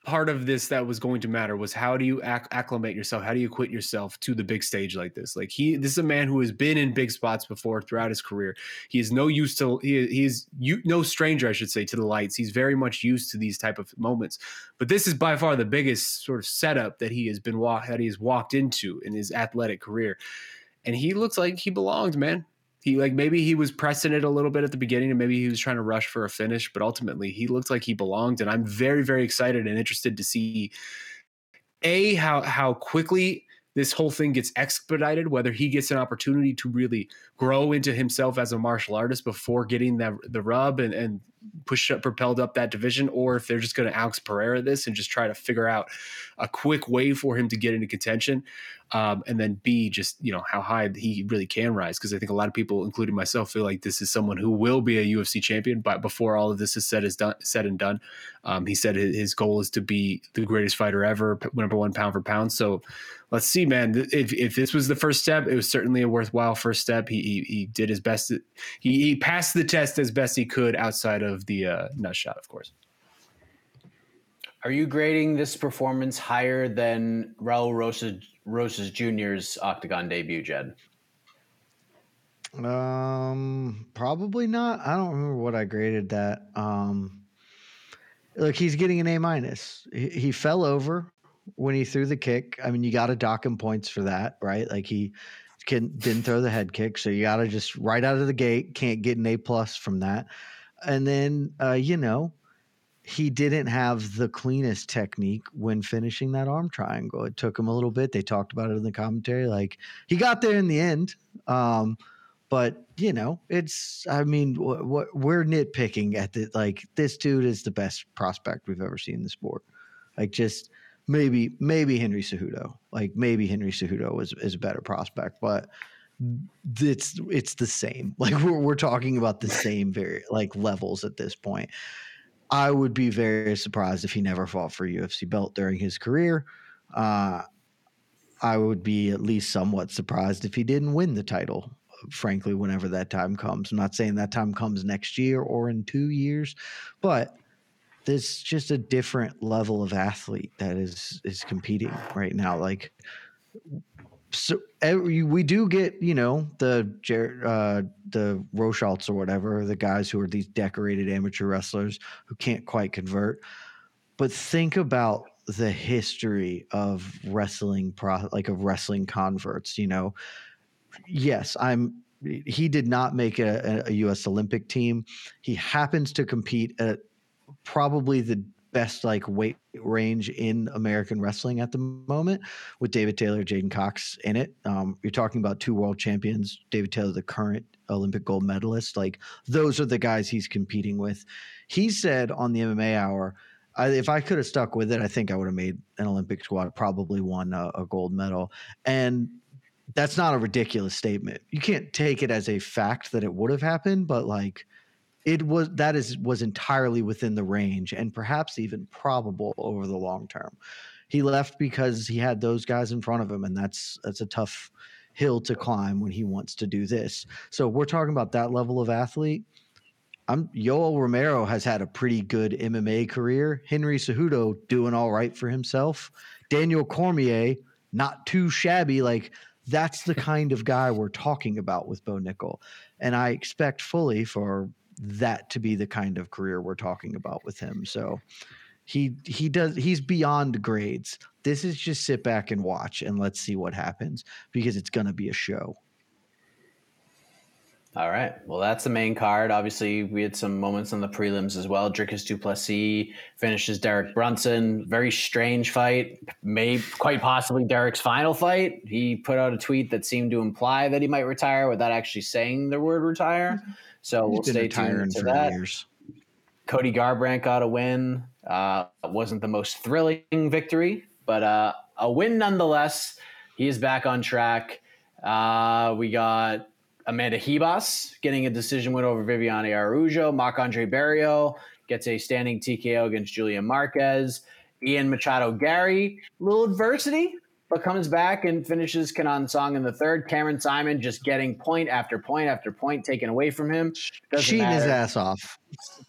part of this that was going to matter was how do you acc- acclimate yourself? How do you quit yourself to the big stage like this? Like he, this is a man who has been in big spots before throughout his career. He is no use to he, he is you no stranger, I should say, to the lights. He's very much used to these type of moments. But this is by far the biggest sort of setup that he has been walk that he has walked into in his athletic career, and he looks like he belonged, man he like maybe he was pressing it a little bit at the beginning and maybe he was trying to rush for a finish but ultimately he looked like he belonged and i'm very very excited and interested to see a how how quickly this whole thing gets expedited, whether he gets an opportunity to really grow into himself as a martial artist before getting the the rub and and push up propelled up that division, or if they're just going to Alex Pereira this and just try to figure out a quick way for him to get into contention um, and then B, just you know how high he really can rise. Because I think a lot of people, including myself, feel like this is someone who will be a UFC champion. But before all of this is said is done, said and done, um, he said his goal is to be the greatest fighter ever, number one pound for pound. So let's see, man. If, if this was the first step, it was certainly a worthwhile first step. He he, he did his best. He, he passed the test as best he could outside of the uh, nut shot, of course. Are you grading this performance higher than Raul Rosas Rosas Jr.'s octagon debut, Jed? Um, probably not. I don't remember what I graded that. Um, look, he's getting an A minus. He, he, fell over when he threw the kick. I mean, you got to dock him points for that, right? Like he can, didn't throw the head kick, so you got to just right out of the gate can't get an A plus from that. And then, uh, you know, he didn't have the cleanest technique when finishing that arm triangle. It took him a little bit. They talked about it in the commentary. Like he got there in the end. Um, but you know, it's, I mean, we're nitpicking at the, like this dude is the best prospect we've ever seen in the sport. Like just maybe, maybe Henry Cejudo, like maybe Henry Cejudo is, is a better prospect, but it's, it's the same. Like we're, we're talking about the same very like levels at this point. I would be very surprised if he never fought for UFC belt during his career. Uh, I would be at least somewhat surprised if he didn't win the title, frankly, whenever that time comes. I'm not saying that time comes next year or in two years, but there's just a different level of athlete that is is competing right now. Like so we do get you know the uh, the Rosholts or whatever the guys who are these decorated amateur wrestlers who can't quite convert. But think about the history of wrestling pro like of wrestling converts. You know, yes, I'm. He did not make a, a U.S. Olympic team. He happens to compete at probably the best like weight range in American wrestling at the moment with David Taylor, J'den Cox in it. Um, you're talking about two world champions, David Taylor, the current Olympic gold medalist. Like those are the guys he's competing with. He said on the MMA hour, I, if I could have stuck with it, I think I would have made an Olympic squad, probably won a, a gold medal. And that's not a ridiculous statement. You can't take it as a fact that it would have happened, but like it was that is was entirely within the range and perhaps even probable over the long term. He left because he had those guys in front of him, and that's that's a tough hill to climb when he wants to do this. So we're talking about that level of athlete. I'm Yoel Romero has had a pretty good MMA career. Henry Cejudo doing all right for himself. Daniel Cormier not too shabby. Like that's the kind of guy we're talking about with Bo Nickal, and I expect fully for that to be the kind of career we're talking about with him. So he he does he's beyond grades. This is just sit back and watch and let's see what happens because it's going to be a show. All right. Well, that's the main card. Obviously, we had some moments on the prelims as well. Dricus Du Plessis finishes Derek Brunson. Very strange fight. May quite possibly Derek's final fight. He put out a tweet that seemed to imply that he might retire without actually saying the word retire. Mm-hmm. So He's we'll stay tuned to that. Years. Cody Garbrandt got a win. Uh, wasn't the most thrilling victory, but uh, a win nonetheless. He is back on track. Uh, we got Amanda Ribas getting a decision win over Viviane Araujo. Marc Andre Barriault gets a standing TKO against Julian Marquez. Ian Machado Garry, little adversity, but comes back and finishes Kenan Song in the third. Cameron Saaiman just getting point after point after point taken away from him. Doesn't cheating matter. his ass off.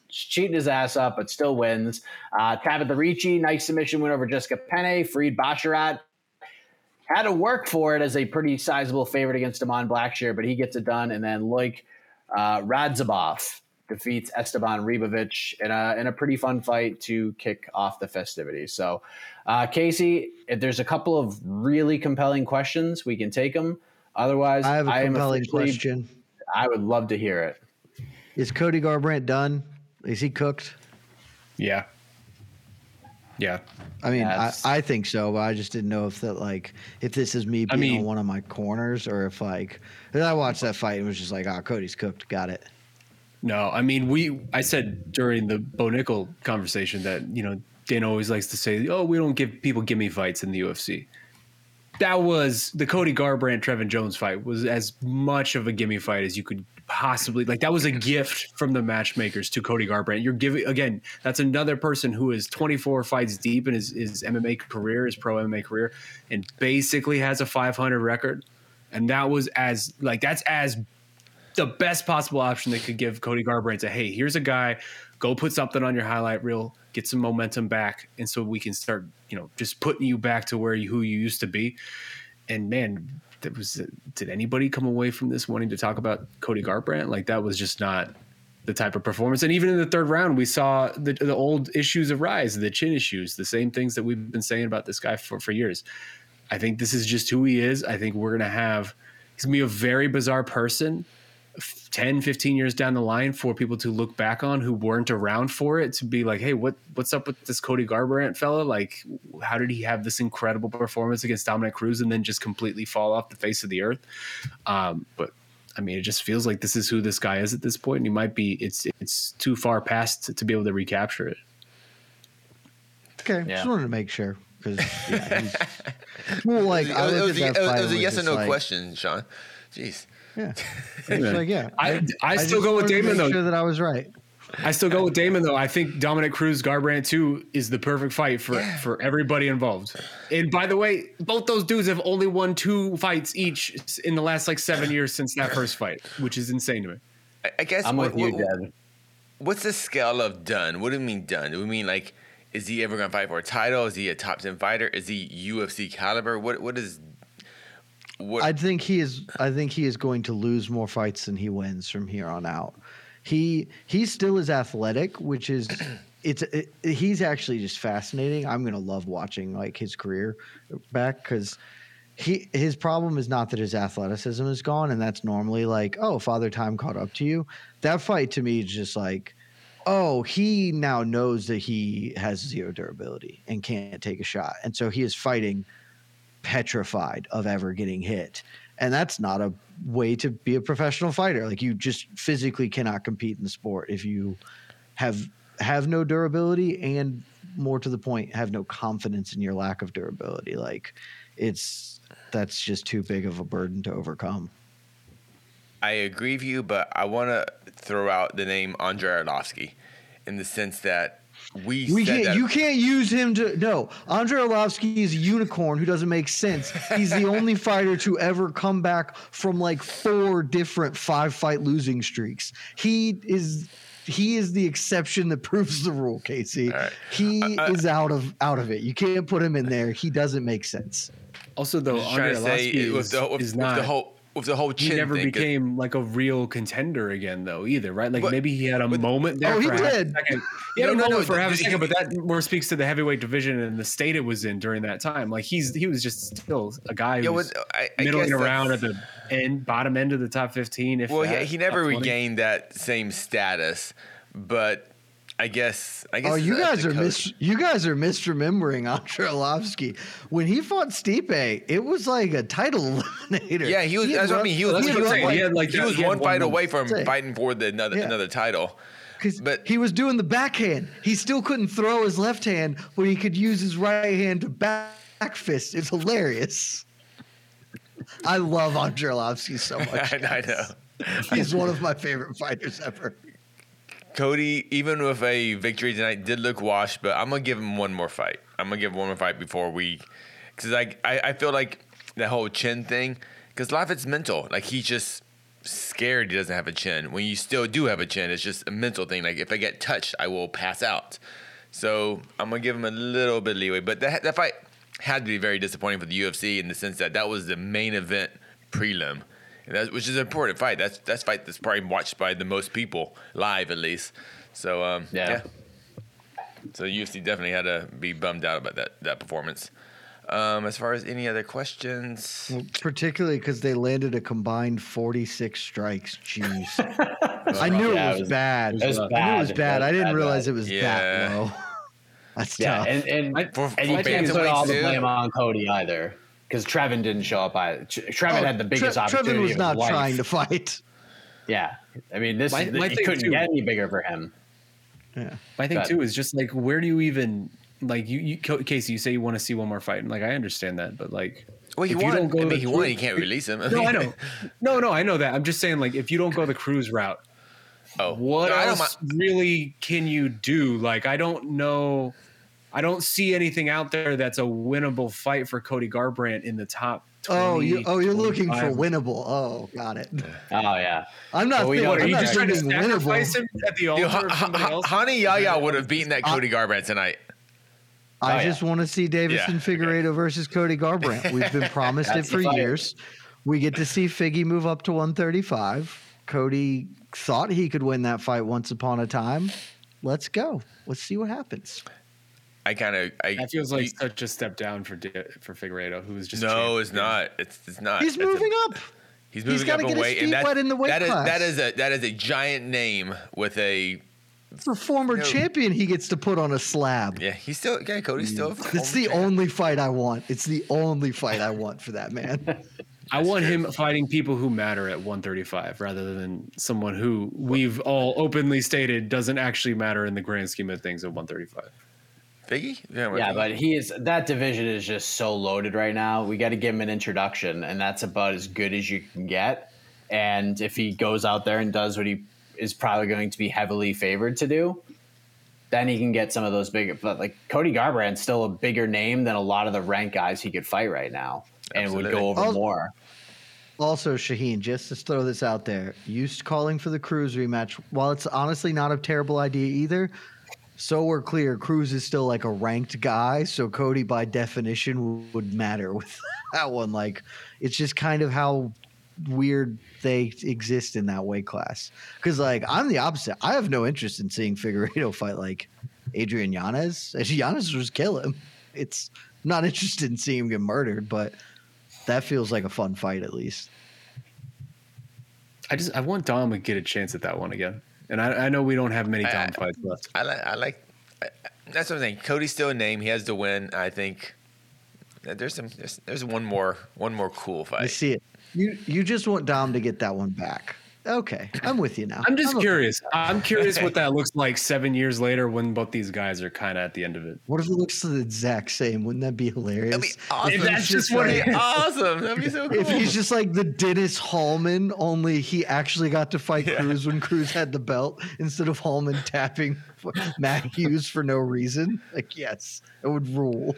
Cheating his ass off, but still wins. Uh, Tabatha Ricci, nice submission win over Jessica Penne. Farid Basharat had to work for it as a pretty sizable favorite against Damon Blackshear, but he gets it done. And then Loik uh, Radzhabov defeats Esteban Ribovic in a, in a pretty fun fight to kick off the festivities. So, uh, Casey, if there's a couple of really compelling questions, we can take them. Otherwise, I have a I compelling question. I would love to hear it. Is Cody Garbrandt done? Is he cooked? Yeah. Yeah. I mean, I, Yes. I think so, but I just didn't know if that like if this is me I being mean- on one of my corners or if like. I watched that fight and was just like, "Oh, Cody's cooked. Got it." No, I mean we. I said during the Bo Nickal conversation that you know Dana always likes to say, "Oh, we don't give people gimme fights in the UFC." That was the Cody Garbrandt Trevin Jones fight was as much of a gimme fight as you could possibly like. That was a gift from the matchmakers to Cody Garbrandt. You're giving again. That's another person who is 24 fights deep in his, his MMA career, his pro MMA career, and basically has a 500 record. And that was as like that's as the best possible option they could give Cody Garbrandt to hey, here's a guy, go put something on your highlight reel, get some momentum back, and so we can start, you know, just putting you back to where you who you used to be. And man, that was did anybody come away from this wanting to talk about Cody Garbrandt? Like that was just not the type of performance. And even in the third round, we saw the, the old issues arise, the chin issues, the same things that we've been saying about this guy for, for years. I think this is just who he is. I think we're to have, he's to be a very bizarre person 10 15 years down the line for people to look back on who weren't around for it to be like hey what what's up with this cody garbrandt fella like how did he have this incredible performance against dominick cruz and then just completely fall off the face of the earth um, but i mean it just feels like this is who this guy is at this point and he might be it's it's too far past to, to be able to recapture it Okay, Yeah. just wanted to make sure because yeah, well, like it I was, it was, at a, that it was- it was a yes or no like, question, Shaun. Jeez. Yeah, like yeah, I- I just still go with wanted to Damon, make though. Sure that I was right. I still go with Damon though. I think Dominick Cruz Garbrandt too is the perfect fight for for everybody involved. And by the way, both those dudes have only won two fights each in the last like seven years since that first fight, which is insane to me. I, I guess. I'm what, with you, what- Jed. What's the scale of done? What do we mean done? Do we mean like, is he ever going to fight for a title? Is he a top ten fighter? Is he UFC caliber? What What is? What? I think he is. I think he is going to lose more fights than he wins from here on out. He he still is athletic, which is it's it, he's actually just fascinating. I'm gonna love watching like his career back because he his problem is not that his athleticism is gone, and that's normally like oh father time caught up to you. That fight to me is just like oh he now knows that he has zero durability and can't take a shot, and so he is fighting petrified of ever getting hit. And that's not a way to be a professional fighter. Like you just physically cannot compete in the sport if you have have no durability and more to the point have no confidence in your lack of durability. Like it's that's just too big of a burden to overcome. I agree with you, but I want to throw out the name Andrei Arlovsky in the sense that we, We said can't. that You can't use him to. No, Andrei Arlovsky is a unicorn who doesn't make sense. He's the only fighter to ever come back from like four different five fight losing streaks. He is. He is the exception that proves the rule, Casey. All right. He I- I- is out of out of it. You can't put him in there. He doesn't make sense. Also, though, just Andre to say Arlovsky with is, the, with, is not. the whole with the whole he never thing. 'cause- became like a real contender again, though. Either right? Like But- maybe he had a but- moment there. Oh, he for half a did. second. He had No, a no, no, for half a second, but that more speaks to the heavyweight division and the state it was in during that time. Like he's he was just still a guy who Yeah, was well, I- I middling around at the end, bottom end of the top fifteen. If Well, that, yeah, he never regained that same status, but I guess I guess Oh, you guys are coach. mis- you guys are misremembering Andrei Arlovsky. When he fought Stipe, it was like a title eliminator. Yeah, he was. had that's what I mean. He was. That's He was, like, He had, like, he was he one one fight moment. away from That's it. fighting for the another Yeah. another title. Because But- he was doing the backhand. He still couldn't throw his left hand, but he could use his right hand to back fist. It's hilarious. I love Andrei Arlovsky so much. I, I know. He's one of my favorite fighters ever. Cody, even with a victory tonight, did look washed, but I'm gonna give him one more fight. I'm gonna give him one more fight before we, because I, I feel like that whole chin thing, because a it's mental. Like he's just scared he doesn't have a chin. When you still do have a chin, it's just a mental thing. Like if I get touched, I will pass out. So I'm gonna give him a little bit of leeway. But that that fight had to be very disappointing for the UFC in the sense that that was the main event prelim, that, which is an important fight. That's that's fight that's probably watched by the most people live at least. So um, Yeah. yeah. So UFC definitely had to be bummed out about that that performance. Um, as far as any other questions, Well, particularly because they landed a combined 46 strikes. Jeez. I knew Yeah, it it was, was- bad. it was I knew it bad. was It bad. was I didn't bad, realize bad. it was Yeah. that low. That's Yeah, tough. and and, I- For- and you can't put all the blame on Cody either because Trevin didn't show up. Either. Tre- Trevin Oh, had the biggest Tre- opportunity. Trevin was of not life. trying to fight. Yeah, I mean this. My- is, my it thing couldn't too- get any bigger for him. Yeah. My thing But- too is just like, where do you even like you, you Casey? You say you want to see one more fight, and like I understand that, but like, Well, he if you won. don't go I mean, the he won. cru- You can't release him. No, I know. No, no, I know that. I'm just saying, like, if you don't go the Cruz route, Oh, what No, else really can you do? Like, I don't know. I don't see anything out there that's a winnable fight for Cody Garbrandt in the top. 20, Oh, you oh you're looking for winnable. Oh, got it. Oh yeah, I'm not Well, thinking, What are I'm you not just trying to sacrifice winnable. him at the Dude, altar Ha- of Ha- somebody Ha- else? Rani Yahya would have beaten that Cody Garbrandt tonight. I Oh, yeah. just want to see Davison Yeah. Figueredo versus Cody Garbrandt. We've been promised it for years. We get to see Figgy move up to 135. Cody thought he could win that fight once upon a time. Let's go. Let's see what happens. I kind of. I That feels like you- such a step down for Di- for Figueiredo, who was just no, it's not. It's it's not. He's That's a- moving up. He's He's moving gotta up get a his feet and that, wet in the weight that is that class. is a that is a giant name with a For former No. champion, he gets to put on a slab. yeah. He's still yeah. Cody's still. It's the only fight I want. It's the only fight I want for that man. I want him fighting people who matter at 135 rather than someone who we've all openly stated doesn't actually matter in the grand scheme of things at 135. Figgy. Yeah, yeah, but he is that division is just so loaded right now. We got to give him an introduction, and that's about as good as you can get. And if he goes out there and does what he is probably going to be heavily favored to do, then he can get some of those bigger. But like Cody Garbrandt's still a bigger name than a lot of the ranked guys he could fight right now, and would go over Also- more. Also, Shaheen, just to throw this out there, used calling for the Cruz rematch. While it's honestly not a terrible idea either, so we're clear, Cruz is still like a ranked guy. So Cody, by definition, would matter with that one. Like, it's just kind of how weird they exist in that weight class. Because, like, I'm the opposite. I have no interest in seeing Figueiredo fight like Adrian Yanez. Yanez was kill him. It's I'm not interested in seeing him get murdered, but that feels like a fun fight at least. I just I want Dom to get a chance at that one again. And I, I know we don't have many I- Dom I- fights left. I like. I like. I, I- that's what I'm saying. Cody's still a name. He has to win. I think. There's some. There's, there's one more. One more cool fight. I see it. You you just want Dom to get that one back. Okay, I'm with you now. I'm just okay. curious. I'm curious what that looks like seven years later when both these guys are kind of at the end of it. What if it looks the exact same? Wouldn't that be hilarious? That'd be awesome. If that's he's just what like- it- awesome. That'd be so cool. If he's just like the Dennis Hallman, only he actually got to fight Cruz when Cruz had the belt instead of Hallman tapping Matt Hughes for no reason. Like, yes, it would rule.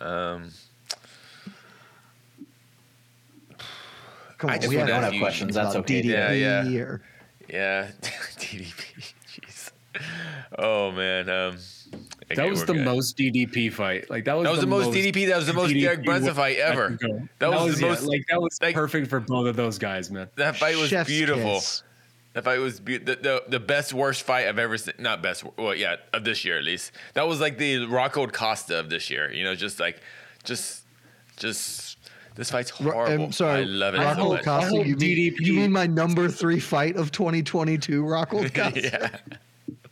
um, Come I on, just we want have to have questions that's about okay. DDP Yeah, yeah. or yeah. DDP. Jeez. Oh man. Um, That was the good. most DDP fight. Like that was That was the most DDP. That was the most DDP Derek Brunson fight ever. I can go. That was the yeah, most- like that was like- perfect for both of those guys, man. That fight was Chef's beautiful. kiss. That fight was be- the, the the best worst fight I've ever seen. Not best, well, yeah, of this year at least. That was like the Rockhold Costa of this year. You know, just like, just, just this fight's um, horrible. I'm sorry, I love it so Rockhold much. Costa. You mean, you mean my number three fight of 2022, Rockhold Costa? yeah,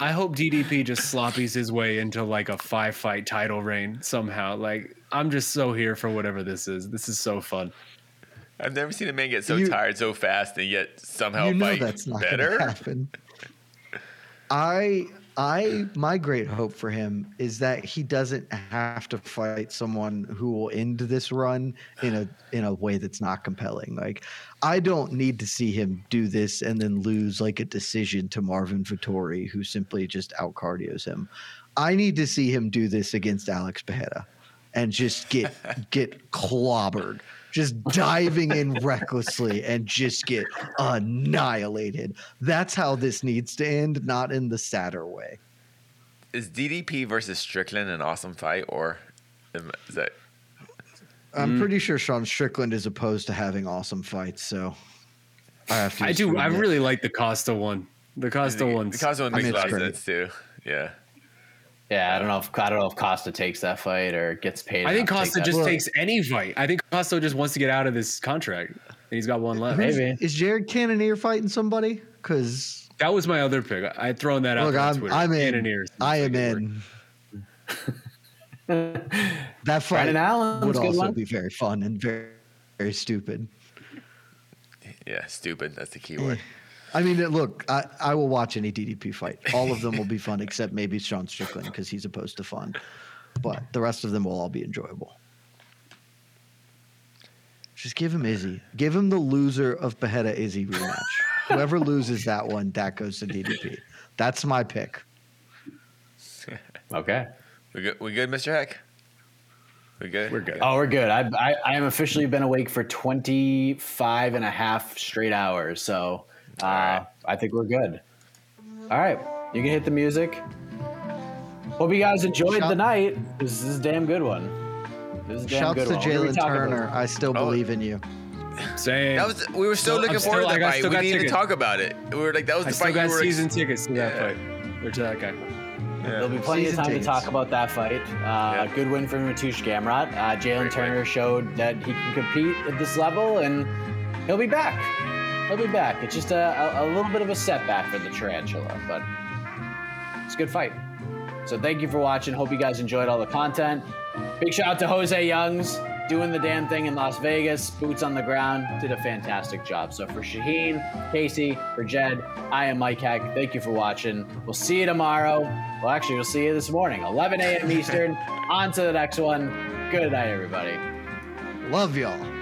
I hope DDP just sloppies his way into like a five fight title reign somehow. Like I'm just so here for whatever this is. This is so fun. I've never seen a man get so You- tired so fast and yet somehow you know fight that's not better. going to happen. I, I, my great hope for him is that he doesn't have to fight someone who will end this run in a in a way that's not compelling. Like, I don't need to see him do this and then lose like a decision to Marvin Vettori, who simply just out cardios him. I need to see him do this against Alex Pereira and just get get clobbered just diving in recklessly and just get annihilated that's how this needs to end not in the sadder way Is DDP versus Strickland an awesome fight, or is that? i'm mm. pretty sure sean strickland is opposed to having awesome fights so i have to I do. I assume that- really like the Costa one. The Costa The, one's the Costa one I makes mean, a lot of sense too. Yeah. Yeah, I don't know if I don't know if Costa takes that fight or gets paid. I think enough to take Costa just Well- takes any fight. I think Costa just wants to get out of this contract, and he's got one left. Who's- maybe. is jared cannonier fighting somebody because That was my other pick. I had thrown that out Look, there on I'm, Twitter. I'm in. Cannoneers. I am Second word. in. that fight Brendan Allen's would also one. be very fun and very, very stupid. Yeah, stupid. That's the key word. I mean, look, I, I will watch any DDP fight. All of them will be fun, except maybe Sean Strickland because he's opposed to fun. But the rest of them will all be enjoyable. Just give him Izzy. Give him the loser of Pereira Izzy rematch. Whoever loses that one, that goes to DDP. That's my pick. Okay. We good? We good, Mr. Heck? We good? We're good. Oh, we're good. I, I, I am officially been awake for 25 and a half straight hours. So uh, right. I think we're good. All right. You can hit the music. Hope you guys enjoyed Shout- the night. This is a damn good one. This is a damn Shouts good to one. What are we Jalen talking about? Turner. I still Oh. believe in you. Same. That was. We were still So, looking I'm forward still- to I that got- fight. still We got didn't even tickets. talk about it. We were like, that was I the still fight got we were. season tickets to that fight. Or to that guy. There'll be plenty Season of time tickets. to talk about that fight. Uh, Good win for Mateusz Gamrot. Uh, Jalen Great Turner showed that he can compete at this level, and he'll be back. He'll be back. It's just a, a, a little bit of a setback for the Tarantula, but it's a good fight. So thank you for watching. Hope you guys enjoyed all the content. Big shout out to Jose Youngs doing the damn thing in Las Vegas. Boots on the ground. Did a fantastic job. So for Shaheen, Casey, for Jed, I am Mike Heck. Thank you for watching. We'll see you tomorrow. Well, actually, we'll see you this morning, 11 a.m. Eastern. on to the next one. Good night, everybody. Love y'all.